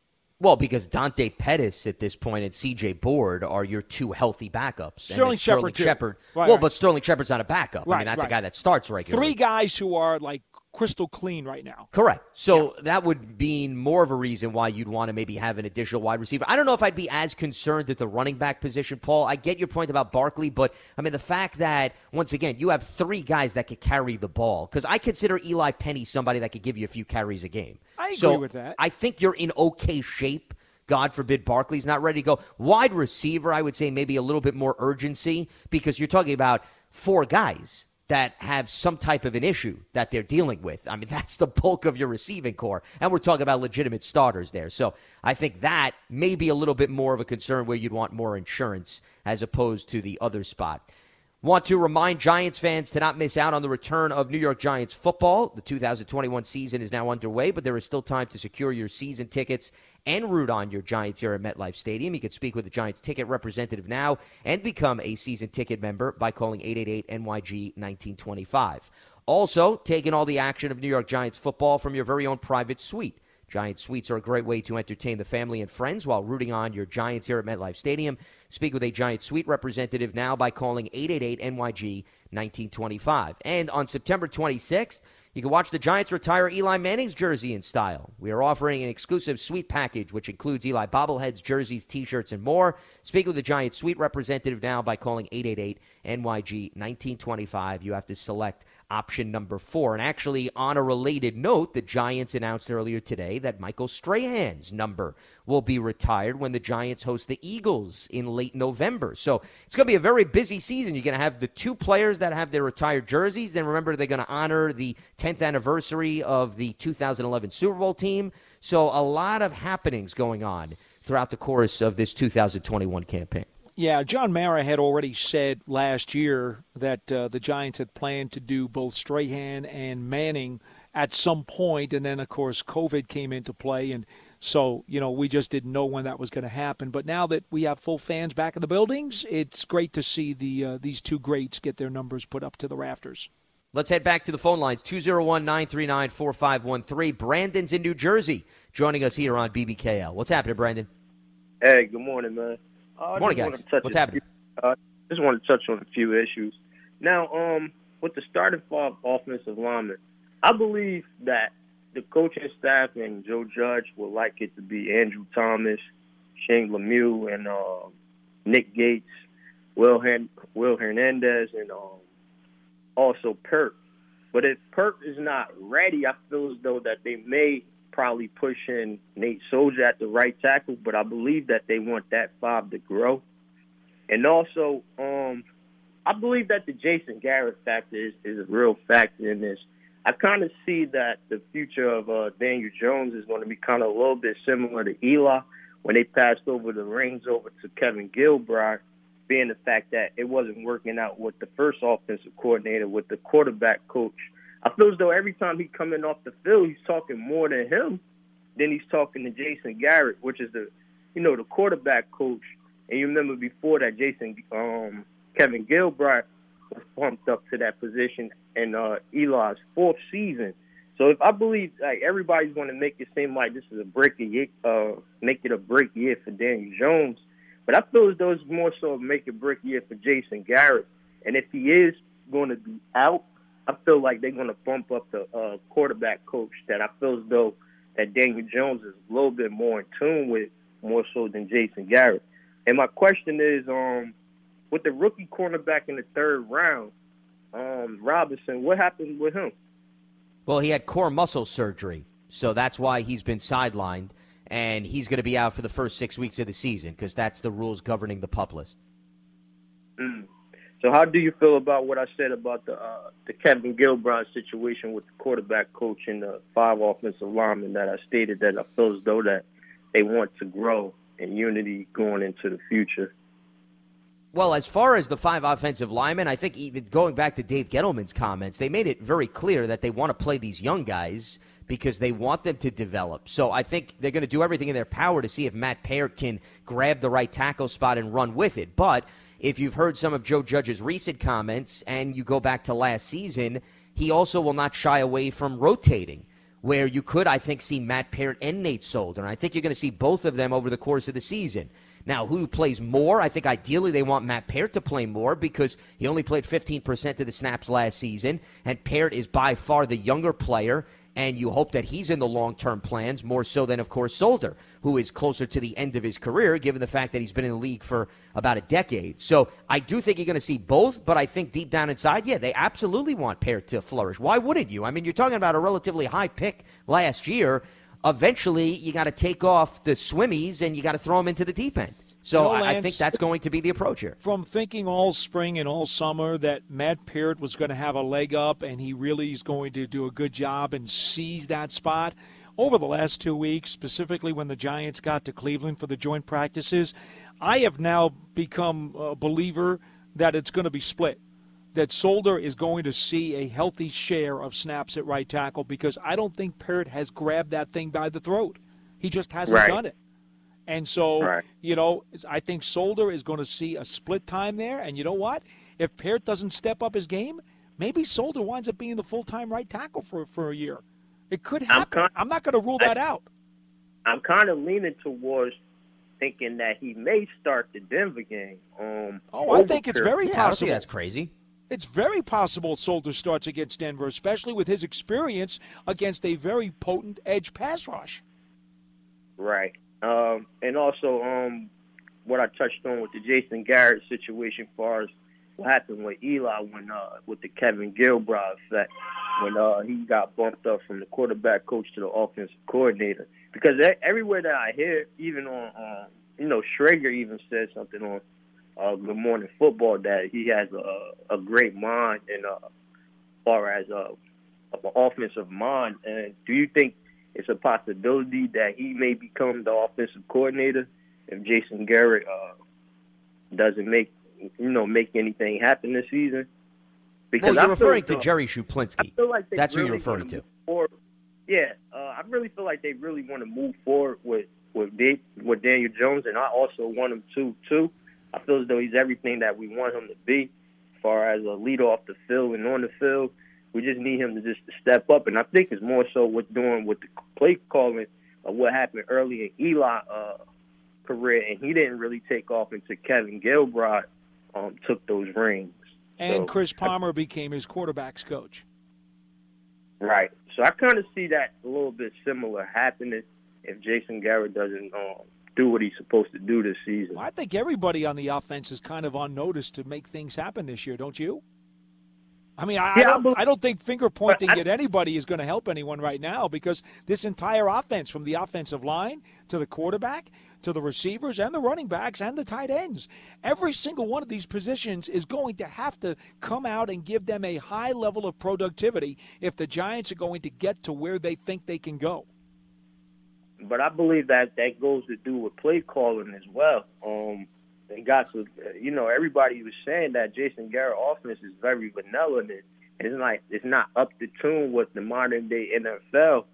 Speaker 6: Well, because Dante Pettis at this point and C.J. Board are your two healthy backups.
Speaker 7: Sterling Shepard.
Speaker 6: Sterling Shepard.
Speaker 7: Right,
Speaker 6: well,
Speaker 7: right.
Speaker 6: but Sterling Shepard's not a backup.
Speaker 7: Right,
Speaker 6: I mean, that's a guy that starts regularly.
Speaker 7: Three guys who are like crystal clean right now.
Speaker 6: Correct. So yeah. that would be more of a reason why you'd want to maybe have an additional wide receiver. I don't know if I'd be as concerned at the running back position, Paul. I get your point about Barkley, but I mean the fact that once again you have three guys that could carry the ball because I consider Eli Penny somebody that could give you a few carries a game.
Speaker 7: I agree
Speaker 6: so
Speaker 7: with that.
Speaker 6: I think you're in okay shape. God forbid Barkley's not ready to go. Wide receiver, I would say maybe a little bit more urgency because you're talking about four guys that have some type of an issue that they're dealing with. I mean, that's the bulk of your receiving corps. And we're talking about legitimate starters there. So I think that may be a little bit more of a concern where you'd want more insurance as opposed to the other spot. Want to remind Giants fans to not miss out on the return of New York Giants football. The 2021 season is now underway, but there is still time to secure your season tickets and root on your Giants here at MetLife Stadium. You can speak with the Giants ticket representative now and become a season ticket member by calling 888 NYG 1925. Also, taking all the action of New York Giants football from your very own private suite. Giant Suites are a great way to entertain the family and friends while rooting on your Giants here at MetLife Stadium. Speak with a Giant Suite representative now by calling 888 NYG 1925. And on September 26th, you can watch the Giants retire Eli Manning's jersey in style. We are offering an exclusive suite package, which includes Eli bobbleheads, jerseys, t shirts, and more. Speak with the Giants suite representative now by calling 888 NYG 1925. You have to select option number four. And actually, on a related note, the Giants announced earlier today that Michael Strahan's number will be retired when the Giants host the Eagles in late November. So it's going to be a very busy season. You're going to have the two players that have their retired jerseys. Then remember, they're going to honor the 10th anniversary of the 2011 Super Bowl team. So a lot of happenings going on throughout the course of this 2021 campaign.
Speaker 7: Yeah, John Mara had already said last year that uh, the Giants had planned to do both Strahan and Manning at some point, and then of course COVID came into play, and so you know we just didn't know when that was going to happen. But now that we have full fans back in the buildings, it's great to see the uh, these two greats get their numbers put up to the rafters.
Speaker 6: Let's head back to the phone lines 201 939 4513. Brandon's in New Jersey joining us here on BBKL. What's happening, Brandon?
Speaker 10: Hey, good morning, man. Uh,
Speaker 6: Morning, guys. What's happening?
Speaker 10: Few, uh, just want to touch on a few issues. Now, um, with the starting five offensive linemen, I believe that the coaching staff and Joe Judge would like it to be Andrew Thomas, Shane Lemieux, and uh, Nick Gates, Will, Hen- Will Hernandez, and um, also Perk. But if Perk is not ready, I feel as though that they may probably pushing Nate Solder at the right tackle, but I believe that they want that five to grow. And also, um, I believe that the Jason Garrett factor is, is a real factor in this. I kind of see that the future of uh, Daniel Jones is going to be kind of a little bit similar to Eli when they passed over the reins over to Kevin Gilbride, being the fact that it wasn't working out with the first offensive coordinator, with the quarterback coach – I feel as though every time he coming off the field, he's talking more to him than he's talking to Jason Garrett, which is the, you know, the quarterback coach. And you remember before that, Jason, um, Kevin Gilbride was pumped up to that position in uh, Eli's fourth season. So if I believe like everybody's going to make it seem like this is a break year, uh, make it a break year for Daniel Jones, but I feel as though it's more so a make it break year for Jason Garrett. And if he is going to be out, I feel like they're going to bump up the uh, quarterback coach that I feel as though that Daniel Jones is a little bit more in tune with, more so than Jason Garrett. And my question is, um, with the rookie cornerback in the third round, um, Robinson, what happened with him?
Speaker 6: Well, he had core muscle surgery, so that's why he's been sidelined, and he's going to be out for the first six weeks of the season because that's the rules governing the PUP list.
Speaker 10: Mm. So how do you feel about what I said about the uh, the Kevin Gilbride situation with the quarterback coach and the five offensive linemen that I stated that I feel as though that they want to grow in unity going into the future?
Speaker 6: Well, as far as the five offensive linemen, I think even going back to Dave Gettleman's comments, they made it very clear that they want to play these young guys because they want them to develop. So I think they're going to do everything in their power to see if Matt Peart can grab the right tackle spot and run with it. But if you've heard some of Joe Judge's recent comments and you go back to last season, he also will not shy away from rotating. Where you could, I think, see Matt Peart and Nate Solder. And I think you're going to see both of them over the course of the season. Now, who plays more? I think ideally they want Matt Peart to play more because he only played 15% of the snaps last season, and Peart is by far the younger player and you hope that he's in the long term plans more so than, of course, Solder, who is closer to the end of his career, given the fact that he's been in the league for about a decade. So I do think you're going to see both, but I think deep down inside, yeah, they absolutely want Peart to flourish. Why wouldn't you? I mean, you're talking about a relatively high pick last year. Eventually, you got to take off the swimmies and you got to throw them into the deep end. So
Speaker 7: You know,
Speaker 6: I, I think that's going to be the approach here.
Speaker 7: From thinking all spring and all summer that Matt Peart was going to have a leg up and he really is going to do a good job and seize that spot, over the last two weeks, specifically when the Giants got to Cleveland for the joint practices, I have now become a believer that it's going to be split. That Solder is going to see a healthy share of snaps at right tackle because I don't think Peart has grabbed that thing by the throat. He just hasn't
Speaker 10: Right.
Speaker 7: done it. And so,
Speaker 10: Right.
Speaker 7: you know, I think Solder is going to see a split time there. And you know what? If Peart doesn't step up his game, maybe Solder winds up being the full time right tackle for for a year. It could happen. I'm, I'm not going to rule that out.
Speaker 10: I'm kind of leaning towards thinking that he may start the Denver game. Um,
Speaker 7: oh, I think it's very
Speaker 6: yeah,
Speaker 7: possible.
Speaker 6: that's crazy.
Speaker 7: It's very possible Solder starts against Denver, especially with his experience against a very potent edge pass rush.
Speaker 10: Right. Um, and also, um, what I touched on with the Jason Garrett situation, as far as what happened with Eli when uh, with the Kevin Gilbride effect, when uh, he got bumped up from the quarterback coach to the offensive coordinator. Because everywhere that I hear, even on, uh, you know, Schrager even said something on uh, Good Morning Football that he has a, a great mind and uh, far as uh, an offensive mind. And do you think it's a possibility that he may become the offensive coordinator if Jason Garrett uh, doesn't make you know make anything happen this season?
Speaker 6: Because well, you're referring to Jerry Schuplinski.
Speaker 10: Like
Speaker 6: That's
Speaker 10: really
Speaker 6: who you're referring to.
Speaker 10: Forward. Yeah, uh, I really feel like they really want to move forward with with, Dave, with Daniel Jones, and I also want him to too. I feel as though he's everything that we want him to be, as far as a leader off the field and on the field. We just need him to just step up, and I think it's more so what doing with the play calling of what happened early in Eli uh, career, and he didn't really take off until Kevin Gilbride um, took those rings.
Speaker 7: And
Speaker 10: so,
Speaker 7: Chris Palmer I, became his quarterbacks coach.
Speaker 10: Right. So I kind of see that a little bit similar happening if Jason Garrett doesn't um, do what he's supposed to do this season.
Speaker 7: Well, I think everybody on the offense is kind of on notice to make things happen this year, don't you? I mean, I, yeah, I, don't, I don't think finger pointing at anybody is going to help anyone right now because this entire offense, from the offensive line to the quarterback to the receivers and the running backs and the tight ends, every single one of these positions is going to have to come out and give them a high level of productivity if the Giants are going to get to where they think they can go.
Speaker 10: But I believe that that goes to do with play calling as well. Um, they got to, uh, you know, everybody was saying that Jason Garrett offense is very vanilla and it's like it's not up to tune with the modern day NFL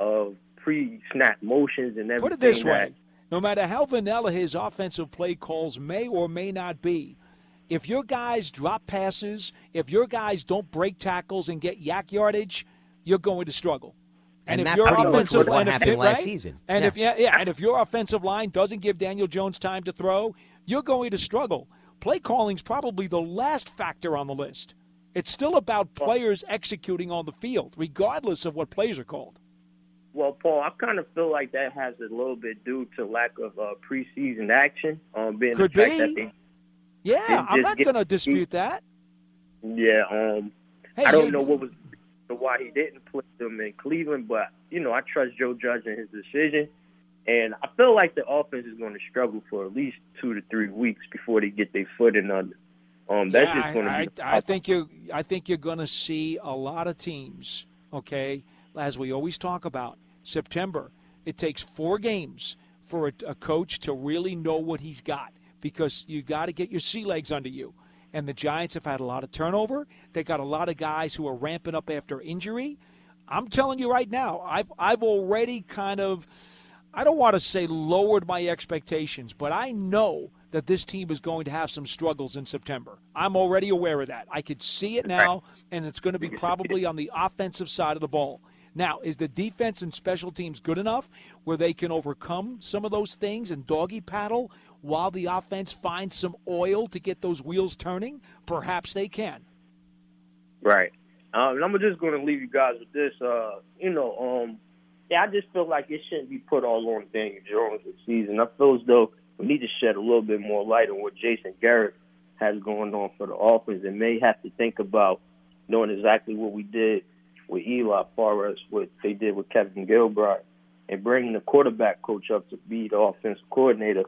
Speaker 10: of pre-snap motions and everything.
Speaker 7: Put it this way: no matter how vanilla his offensive play calls may or may not be, if your guys drop passes, if your guys don't break tackles and get YAC yardage, you're going to struggle.
Speaker 6: And,
Speaker 7: and
Speaker 6: if
Speaker 7: your
Speaker 6: offensive
Speaker 7: line
Speaker 6: happened
Speaker 7: if,
Speaker 6: last
Speaker 7: right?
Speaker 6: season,
Speaker 7: and
Speaker 6: yeah.
Speaker 7: if yeah, yeah, and if your offensive line doesn't give Daniel Jones time to throw, you're going to struggle. Play calling's probably the last factor on the list. It's still about players executing on the field, regardless of what plays are called.
Speaker 10: Well, Paul, I kind of feel like that has a little bit due to lack of uh, preseason action. Um, being
Speaker 7: Could
Speaker 10: the fact
Speaker 7: be.
Speaker 10: That they,
Speaker 7: yeah, I'm not going to dispute that.
Speaker 10: Yeah, um,
Speaker 7: hey,
Speaker 10: I don't know what was why he didn't put them in Cleveland, but you know I trust Joe Judge and his decision. And I feel like the offense is going to struggle for at least two to three weeks before they get their foot in under. Um, that's
Speaker 7: yeah,
Speaker 10: just going to be.
Speaker 7: I, I think you. I think you're going to see a lot of teams. Okay, as we always talk about, September. It takes four games for a, a coach to really know what he's got because you got to get your sea legs under you. And the Giants have had a lot of turnover. They got a lot of guys who are ramping up after injury. I'm telling you right now, I've I've already kind of I don't want to say lowered my expectations, but I know that this team is going to have some struggles in September. I'm already aware of that. I could see it now, and it's going to be probably on the offensive side of the ball. Now, is the defense and special teams good enough where they can overcome some of those things and doggy paddle while the offense finds some oil to get those wheels turning? Perhaps they can.
Speaker 10: Right. Um, I'm just going to leave you guys with this. Uh, you know, um, yeah, I just feel like it shouldn't be put all on Daniel Jones this season. I feel as though we need to shed a little bit more light on what Jason Garrett has going on for the offense and may have to think about knowing exactly what we did with Eli, as what they did with Kevin Gilbride, and bringing the quarterback coach up to be the offensive coordinator.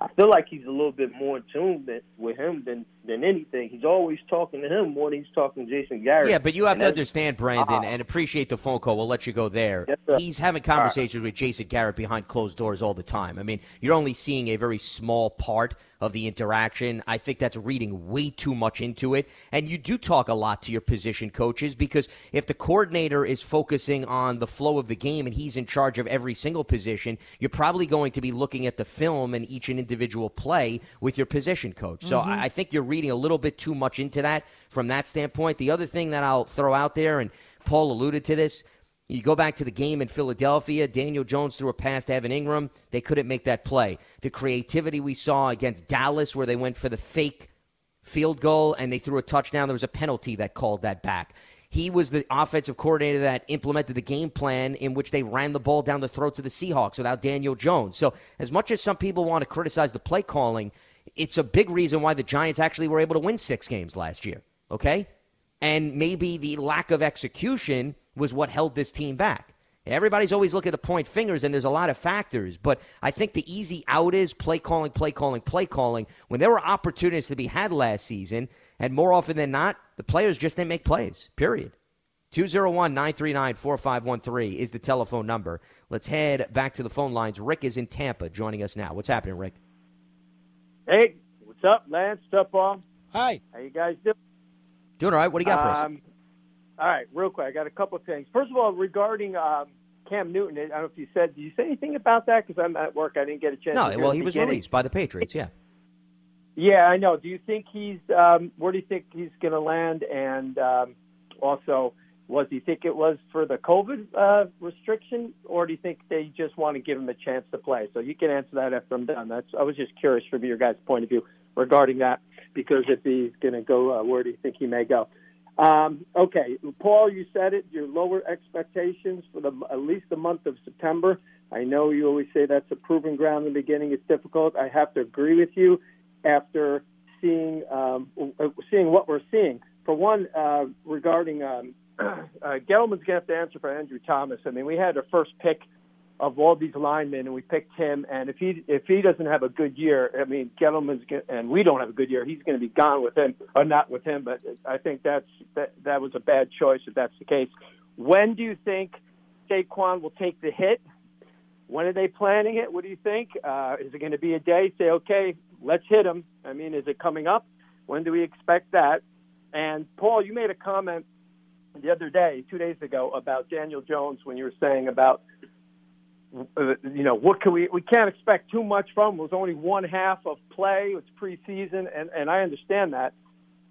Speaker 10: I feel like he's a little bit more in tune with him than than anything. He's always talking to him more than he's talking to Jason Garrett.
Speaker 6: Yeah, but you have to understand, Brandon, uh, and appreciate the phone call. We'll let you go there.
Speaker 10: Yes,
Speaker 6: he's having conversations right. with Jason Garrett behind closed doors all the time. I mean, you're only seeing a very small part of the interaction. I think that's reading way too much into it. And you do talk a lot to your position coaches because if the coordinator is focusing on the flow of the game and he's in charge of every single position, you're probably going to be looking at the film and each and individual play with your position coach. So mm-hmm. I think you're reading a little bit too much into that from that standpoint. The other thing that I'll throw out there, and Paul alluded to this, you go back to the game in Philadelphia. Daniel Jones threw a pass to Evan Engram. They couldn't make that play. The creativity we saw against Dallas, where they went for the fake field goal and they threw a touchdown, there was a penalty that called that back. He was the offensive coordinator that implemented the game plan in which they ran the ball down the throats of the Seahawks without Daniel Jones. So, as much as some people want to criticize the play calling, it's a big reason why the Giants actually were able to win six games last year. Okay? And maybe the lack of execution was what held this team back. Everybody's always looking to point fingers, and there's a lot of factors. But I think the easy out is play calling, play calling, play calling. When there were opportunities to be had last season, and more often than not, the players just didn't make plays, period. 201 939 4513 is the telephone number. Let's head back to the phone lines. Rick is in Tampa joining us now. What's happening, Rick?
Speaker 11: Hey, what's up, Lance? What's up, Paul?
Speaker 7: Hi.
Speaker 11: How you guys doing?
Speaker 6: Doing all right. What do you got for us?
Speaker 11: Um, all right, real quick. I got a couple of things. First of all, regarding um, Cam Newton, I don't know if you said, did you say anything about that? Because I'm at work. I didn't get a chance
Speaker 6: No, well, he was
Speaker 11: beginning.
Speaker 6: released by the Patriots, yeah.
Speaker 11: Yeah, I know. Do you think he's, um, where do you think he's going to land? And um, also, was you think it was for the COVID uh, restriction, or do you think they just want to give him a chance to play? So you can answer that after I'm done. That's I was just curious from your guys' point of view regarding that, because if he's going to go, uh, where do you think he may go? Um, okay, Paul, you said it. Your lower expectations for the at least the month of September. I know you always say that's a proven ground in the beginning. It's difficult. I have to agree with you after seeing um, uh, seeing what we're seeing. For one, uh, regarding um, uh, Gettleman's going to have to answer for Andrew Thomas. I mean, we had our first pick of all these linemen, and we picked him. And if he if he doesn't have a good year, I mean, Gettleman's gonna, and we don't have a good year, he's going to be gone with him, or not with him. But I think that's that that was a bad choice if that's the case. When do you think Saquon will take the hit? When are they planning it? What do you think? Uh, is it going to be a day? Say, okay, let's hit him. I mean, is it coming up? When do we expect that? And Paul, you made a comment the other day, two days ago, about Daniel Jones when you were saying about, you know, what can we? We can't expect too much from. It was only one half of play. It's preseason, and and I understand that,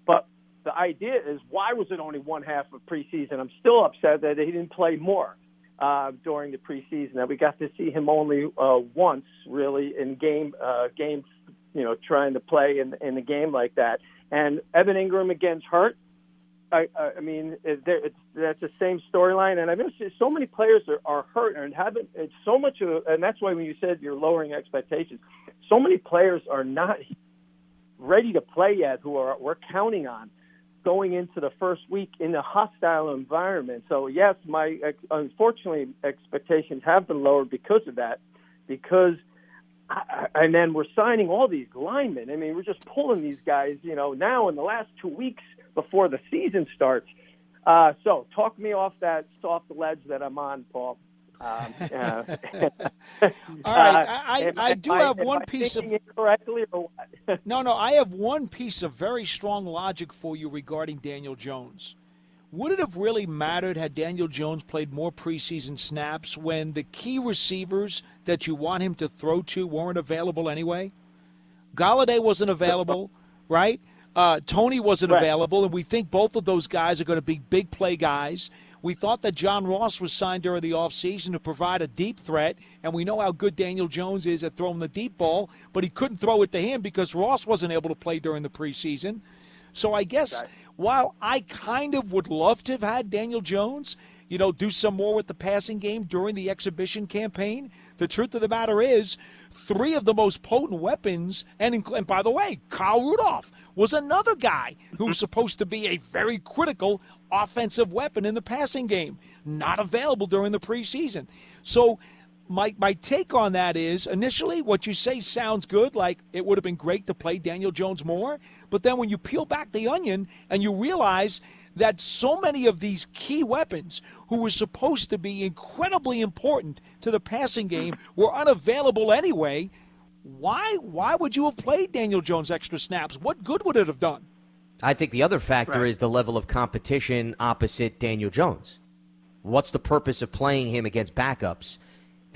Speaker 11: but the idea is why was it only one half of preseason? I'm still upset that he didn't play more uh, during the preseason. That we got to see him only uh, once, really, in game uh, game, you know, trying to play in in a game like that. And Evan Engram against hurt. I, I mean, it's, that's the same storyline, and I've so many players are, are hurt and haven't. It's so much, of, and that's why when you said you're lowering expectations, so many players are not ready to play yet. Who are we're counting on going into the first week in a hostile environment. So yes, my unfortunately expectations have been lowered because of that, because. I- And then we're signing all these linemen. I mean, we're just pulling these guys, you know, now in the last two weeks before the season starts. Uh, so, talk me off that soft ledge that I'm on, Paul. Um, uh,
Speaker 7: All right, I, I, I do
Speaker 11: am
Speaker 7: have one
Speaker 11: I
Speaker 7: piece of
Speaker 11: incorrectly or what?
Speaker 7: no, no. I have one piece of very strong logic for you regarding Daniel Jones. Would it have really mattered had Daniel Jones played more preseason snaps when the key receivers that you want him to throw to weren't available anyway? Golladay wasn't available, right? Uh, Toney wasn't
Speaker 11: Right.
Speaker 7: available, and we think both of those guys are going to be big play guys. We thought that John Ross was signed during the offseason to provide a deep threat, and we know how good Daniel Jones is at throwing the deep ball, but he couldn't throw it to him because Ross wasn't able to play during the preseason. So I guess while I kind of would love to have had Daniel Jones, you know, do some more with the passing game during the exhibition campaign, the truth of the matter is, three of the most potent weapons, and, and by the way, Kyle Rudolph was another guy who's supposed to be a very critical offensive weapon in the passing game, not available during the preseason. So my my take on that is initially what you say sounds good like it would have been great to play Daniel Jones more but then when you peel back the onion and you realize that so many of these key weapons who were supposed to be incredibly important to the passing game were unavailable anyway why why would you have played Daniel Jones extra snaps what good would it have done
Speaker 6: I think the other factor
Speaker 7: Right.
Speaker 6: is the level of competition opposite Daniel Jones. What's the purpose of playing him against backups?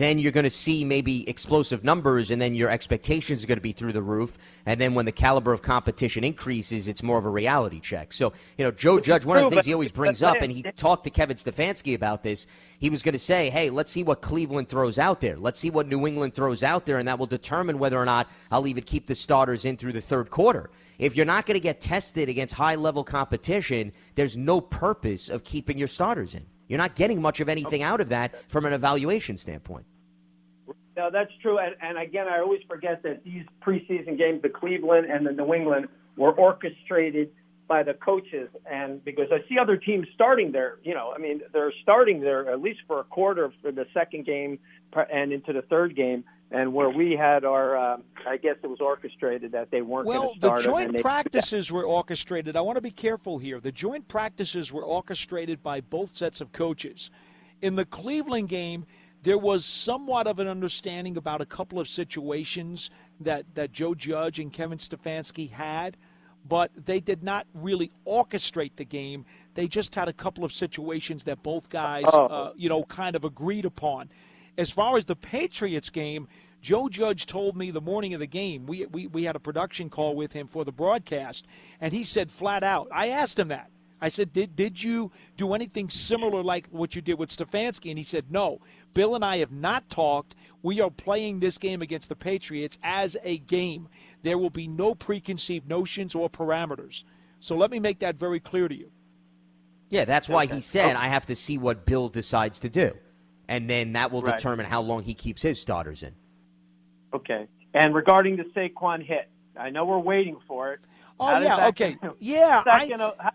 Speaker 6: Then you're going to see maybe explosive numbers, and then your expectations are going to be through the roof. And then when the caliber of competition increases, it's more of a reality check. So, you know, Joe Judge, one of the things he always brings up, and he talked to Kevin Stefanski about this, he was going to say, hey, let's see what Cleveland throws out there. Let's see what New England throws out there, and that will determine whether or not I'll even keep the starters in through the third quarter. If you're not going to get tested against high level competition, there's no purpose of keeping your starters in. You're not getting much of anything out of that from an evaluation standpoint.
Speaker 11: No, that's true. And, and again, I always forget that these preseason games, the Cleveland and the New England, were orchestrated by the coaches. And because I see other teams starting there, you know, I mean, they're starting there at least for a quarter for the second game and into the third game. And where we had our, uh, I guess it was orchestrated that they weren't
Speaker 7: well,
Speaker 11: going to start.
Speaker 7: the joint practices were orchestrated. I want to be careful here. The joint practices were orchestrated by both sets of coaches. In the Cleveland game, there was somewhat of an understanding about a couple of situations that, that Joe Judge and Kevin Stefanski had, but they did not really orchestrate the game. They just had a couple of situations that both guys,
Speaker 11: Oh.
Speaker 7: uh, you know, kind of agreed upon. As far as the Patriots game, Joe Judge told me the morning of the game, we, we, we had a production call with him for the broadcast, and he said flat out, I asked him that. I said, did, did you do anything similar like what you did with Stefanski? And he said, no. Bill and I have not talked. We are playing this game against the Patriots as a game. There will be no preconceived notions or parameters. So let me make that very clear to you.
Speaker 6: Yeah, that's why
Speaker 11: Okay.
Speaker 6: he said oh. I have to see what Bill decides to do. And then that will
Speaker 11: Right.
Speaker 6: determine how long he keeps his starters in.
Speaker 11: Okay. And regarding the Saquon hit, I know we're waiting for it.
Speaker 7: Oh,
Speaker 11: How
Speaker 7: yeah, okay.
Speaker 11: gonna-
Speaker 7: Yeah, I-
Speaker 11: gonna-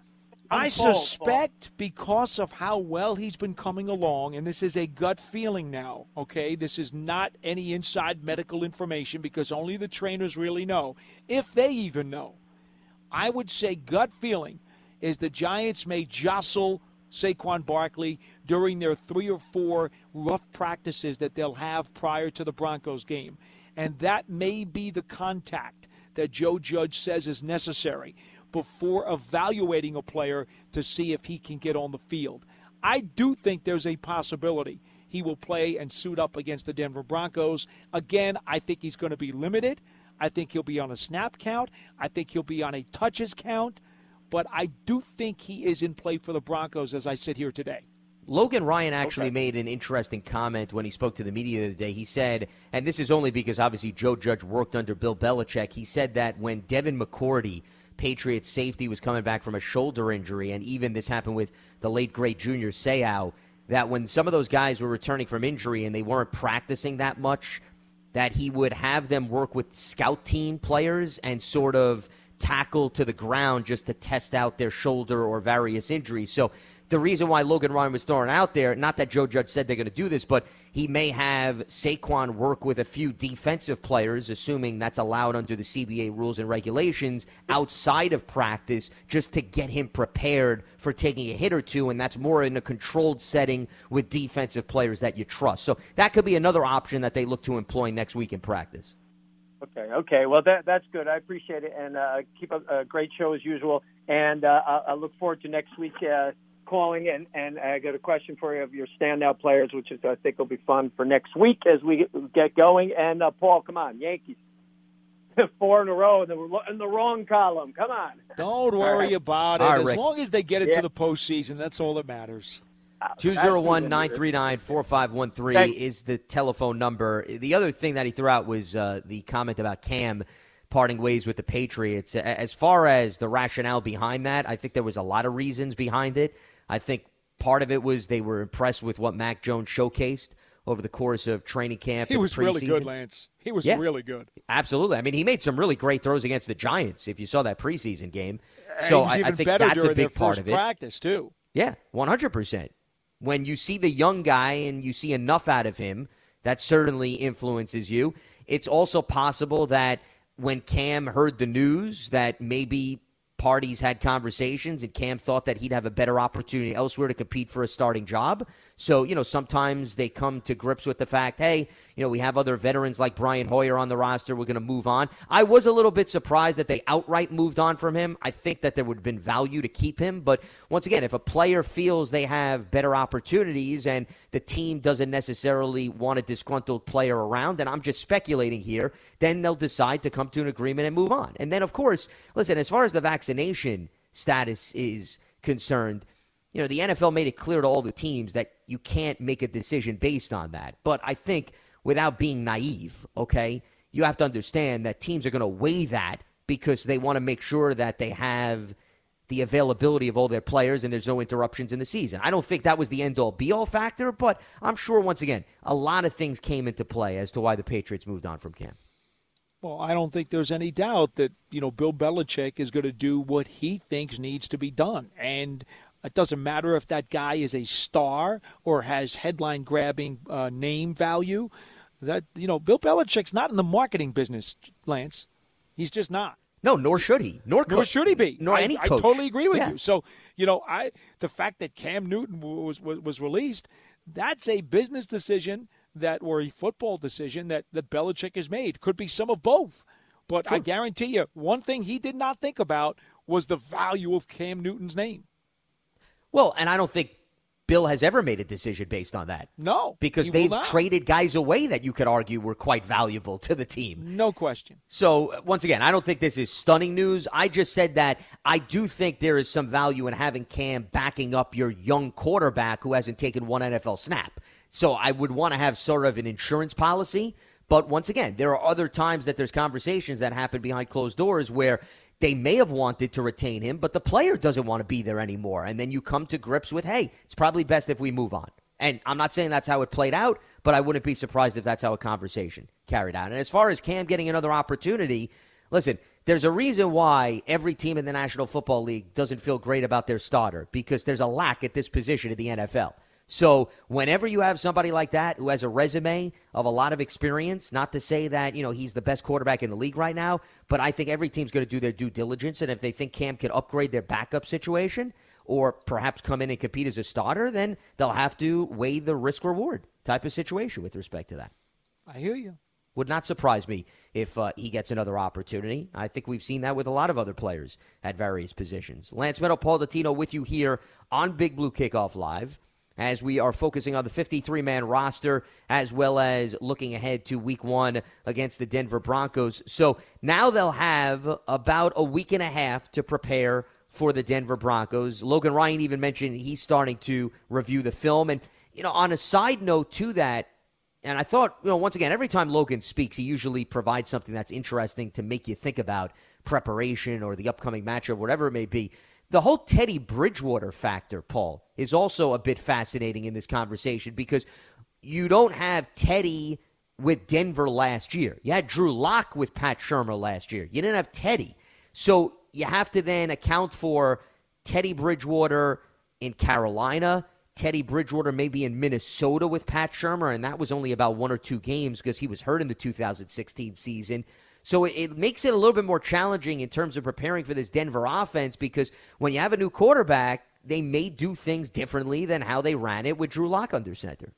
Speaker 7: I suspect because of how well he's been coming along, and this is a gut feeling now, okay? This is not any inside medical information because only the trainers really know, if they even know. I would say gut feeling is the Giants may jostle Saquon Barkley during their three or four rough practices that they'll have prior to the Broncos game. And that may be the contact that Joe Judge says is necessary before evaluating a player to see if he can get on the field. I do think there's a possibility he will play and suit up against the Denver Broncos. Again, I think he's going to be limited. I think he'll be on a snap count. I think he'll be on a touches count. But I do think he is in play for the Broncos as I sit here today.
Speaker 6: Logan Ryan actually made an interesting comment when he spoke to the media the other day. He said, and this is only because obviously Joe Judge worked under Bill Belichick. He said that when Devin McCourty, Patriots safety, was coming back from a shoulder injury, and even this happened with the late great Junior Seau, that when some of those guys were returning from injury and they weren't practicing that much, that he would have them work with scout team players and sort of tackle to the ground just to test out their shoulder or various injuries. So the reason why Logan Ryan was thrown out there, not that Joe Judge said they're going to do this, but he may have Saquon work with a few defensive players, assuming that's allowed under the CBA rules and regulations, outside of practice, just to get him prepared for taking a hit or two. And that's more in a controlled setting with defensive players that you trust. So that could be another option that they look to employ next week in practice.
Speaker 11: Okay, okay. Well, that that's good. I appreciate it, and uh, keep up a great show as usual. And uh, I, I look forward to next week uh, calling. And and I got a question for you of your standout players, which is I think will be fun for next week as we get going. And uh, Paul, come on, Yankees, four in a row in the in the wrong column. Come on.
Speaker 7: Don't worry about it.
Speaker 6: All right,
Speaker 7: as
Speaker 6: Rick.
Speaker 7: long as they get it
Speaker 11: Yeah.
Speaker 7: to the postseason, that's all that matters.
Speaker 6: 201 939 4513 is the telephone number. The other thing that he threw out was uh, the comment about Cam parting ways with the Patriots. As far as the rationale behind that, I think there was a lot of reasons behind it. I think part of it was they were impressed with what Mac Jones showcased over the course of training camp.
Speaker 7: He
Speaker 6: and
Speaker 7: was really good. Lance. He was
Speaker 6: Yeah.
Speaker 7: really good.
Speaker 6: Absolutely. I mean, he made some really great throws against the Giants. If you saw that preseason game,
Speaker 7: And
Speaker 6: so I, I think that's a big part of it.
Speaker 7: practice too.
Speaker 6: Yeah, 100%. When you see the young guy and you see enough out of him, that certainly influences you. It's also possible that when Cam heard the news that maybe parties had conversations, and Cam thought that he'd have a better opportunity elsewhere to compete for a starting job. So, you know, sometimes they come to grips with the fact, hey, you know, we have other veterans like Brian Hoyer on the roster. We're going to move on. I was a little bit surprised that they outright moved on from him. I think that there would have been value to keep him. But once again, if a player feels they have better opportunities and the team doesn't necessarily want a disgruntled player around, and I'm just speculating here, then they'll decide to come to an agreement and move on. And then, of course, listen, as far as the vaccination status is concerned, you know, the NFL made it clear to all the teams that you can't make a decision based on that. But I think without being naive, okay, you have to understand that teams are going to weigh that because they want to make sure that they have the availability of all their players and there's no interruptions in the season. I don't think that was the end all be all factor, but I'm sure once again, a lot of things came into play as to why the Patriots moved on from Cam.
Speaker 7: Well, I don't think there's any doubt that, you know, Bill Belichick is going to do what he thinks needs to be done. And it doesn't matter if that guy is a star or has headline grabbing uh, name value. That you know, Bill Belichick's not in the marketing business, Lance. He's just not.
Speaker 6: No, nor should he. Nor,
Speaker 7: nor should he be.
Speaker 6: Nor
Speaker 7: I,
Speaker 6: any
Speaker 7: I totally agree with
Speaker 6: Yeah.
Speaker 7: you. So you know, I the fact that Cam Newton was, was was released, that's a business decision that or a football decision that that Belichick has made. Could be some of both. But I guarantee you, one thing he did not think about was the value of Cam Newton's name.
Speaker 6: Well, and I don't think Bill has ever made a decision based on that.
Speaker 7: No,
Speaker 6: Because they've traded guys away that you could argue were quite valuable to the team.
Speaker 7: No question.
Speaker 6: So, uh, once again, I don't think this is stunning news. I just said that I do think there is some value in having Cam backing up your young quarterback who hasn't taken one NFL snap. So, I would want to have sort of an insurance policy. But once again, there are other times that there's conversations that happen behind closed doors where they may have wanted to retain him, but the player doesn't want to be there anymore. And then you come to grips with, hey, it's probably best if we move on. And I'm not saying that's how it played out, but I wouldn't be surprised if that's how a conversation carried out. And as far as Cam getting another opportunity, listen, there's a reason why every team in the National Football League doesn't feel great about their starter because there's a lack at this position in the NFL. So whenever you have somebody like that who has a resume of a lot of experience, not to say that, you know, he's the best quarterback in the league right now, but I think every team's going to do their due diligence. And if they think Cam can upgrade their backup situation or perhaps come in and compete as a starter, then they'll have to weigh the risk reward type of situation with respect to that.
Speaker 7: I hear you.
Speaker 6: Would not surprise me if uh, he gets another opportunity. I think we've seen that with a lot of other players at various positions. Lance Meadow, Paul Dottino with you here on Big Blue Kickoff Live as we are focusing on the 53 man roster as well as looking ahead to week one against the Denver Broncos. So now they'll have about a week and a half to prepare for the Denver Broncos. Logan Ryan even mentioned he's starting to review the film. And, you know, on a side note to that, and I thought, you know, once again, every time Logan speaks, he usually provides something that's interesting to make you think about preparation or the upcoming matchup, whatever it may be. The whole Teddy Bridgewater factor, Paul, is also a bit fascinating in this conversation because you don't have Teddy with Denver last year. You had Drew Lock with Pat Shurmur last year. You didn't have Teddy. So you have to then account for Teddy Bridgewater in Carolina, Teddy Bridgewater maybe in Minnesota with Pat Shurmur, and that was only about one or two games because he was hurt in the 2016 season. So it, it makes it a little bit more challenging in terms of preparing for this Denver offense because when you have a new quarterback, they may do things differently than how they ran it with Drew Lock under center.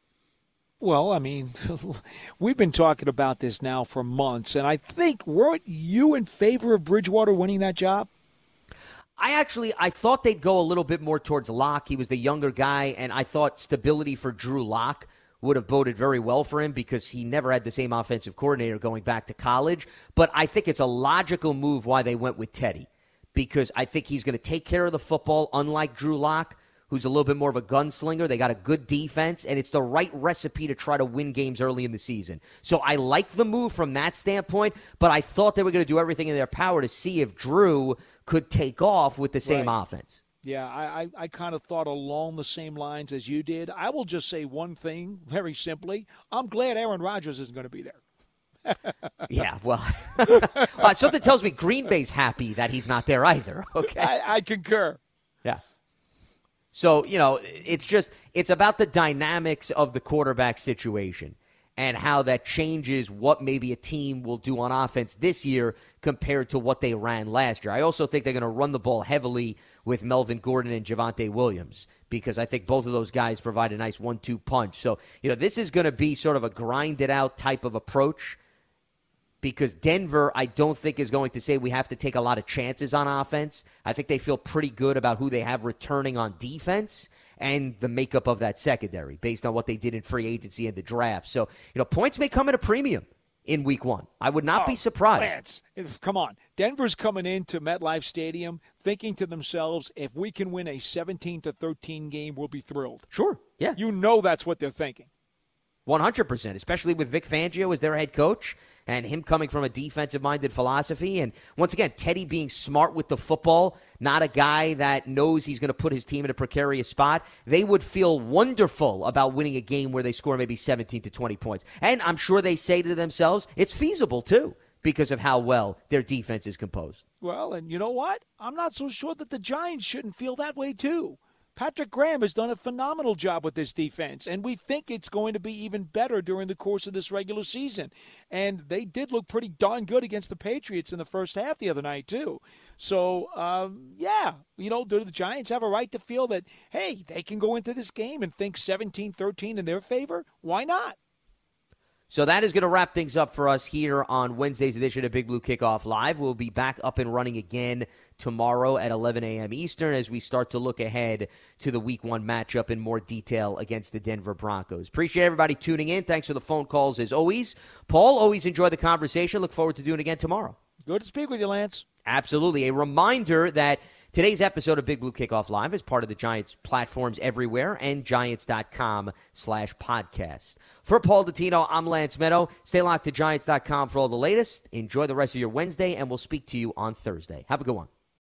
Speaker 7: Well, I mean, we've been talking about this now for months, and I think weren't you in favor of Bridgewater winning that job?
Speaker 6: I actually I thought they'd go a little bit more towards Lock. He was the younger guy, and I thought stability for Drew Lock would have boded very well for him because he never had the same offensive coordinator going back to college. But I think it's a logical move why they went with Teddy because I think he's going to take care of the football, unlike Drew Lock, who's a little bit more of a gunslinger. They got a good defense, and it's the right recipe to try to win games early in the season. So I like the move from that standpoint, but I thought they were going to do everything in their power to see if Drew could take off with the same
Speaker 7: Right.
Speaker 6: offense.
Speaker 7: Yeah, I, I, I kind of thought along the same lines as you did. I will just say one thing very simply. I'm glad Aaron Rodgers isn't going to be there.
Speaker 6: Yeah, well, uh, something tells me Green Bay's happy that he's not there either. Okay.
Speaker 7: I, I concur.
Speaker 6: Yeah. So, you know, it's just, it's about the dynamics of the quarterback situation. and how that changes what maybe a team will do on offense this year compared to what they ran last year. I also think they're going to run the ball heavily with Melvin Gordon and Javonte Williams because I think both of those guys provide a nice one two punch. So, you know, this is going to be sort of a grinded out type of approach because Denver, I don't think, is going to say we have to take a lot of chances on offense. I think they feel pretty good about who they have returning on defense and the makeup of that secondary based on what they did in free agency and the draft. So, you know, points may come at a premium in week one. I would not
Speaker 7: oh,
Speaker 6: be surprised.
Speaker 7: If, come on. Denver's coming into MetLife Stadium thinking to themselves, if we can win a 17 to 13 game, we'll be thrilled.
Speaker 6: Sure. Yeah.
Speaker 7: You know that's what they're thinking.
Speaker 6: 100%, especially with Vic Fangio as their head coach and him coming from a defensive minded philosophy. And once again, Teddy being smart with the football, not a guy that knows he's going to put his team in a precarious spot. They would feel wonderful about winning a game where they score maybe 17 to 20 points. And I'm sure they say to themselves, it's feasible too because of how well their defense is composed.
Speaker 7: Well, and you know what? I'm not so sure that the Giants shouldn't feel that way too. Patrick Graham has done a phenomenal job with this defense, and we think it's going to be even better during the course of this regular season. And they did look pretty darn good against the Patriots in the first half the other night, too. So, um, yeah, you know, do the Giants have a right to feel that, hey, they can go into this game and think 17 13 in their favor? Why not?
Speaker 6: So that is going to wrap things up for us here on Wednesday's edition of Big Blue Kickoff Live. We'll be back up and running again tomorrow at 11 a.m. Eastern as we start to look ahead to the Week One matchup in more detail against the Denver Broncos. Appreciate everybody tuning in. Thanks for the phone calls as always. Paul, always enjoy the conversation. Look forward to doing it again tomorrow.
Speaker 7: Good to speak with you, Lance.
Speaker 6: Absolutely. A reminder that Today's episode of Big Blue Kickoff Live is part of the Giants platforms everywhere and giants.com slash podcast. For Paul Dottino, I'm Lance Medow. Stay locked to giants.com for all the latest. Enjoy the rest of your Wednesday, and we'll speak to you on Thursday. Have a good one.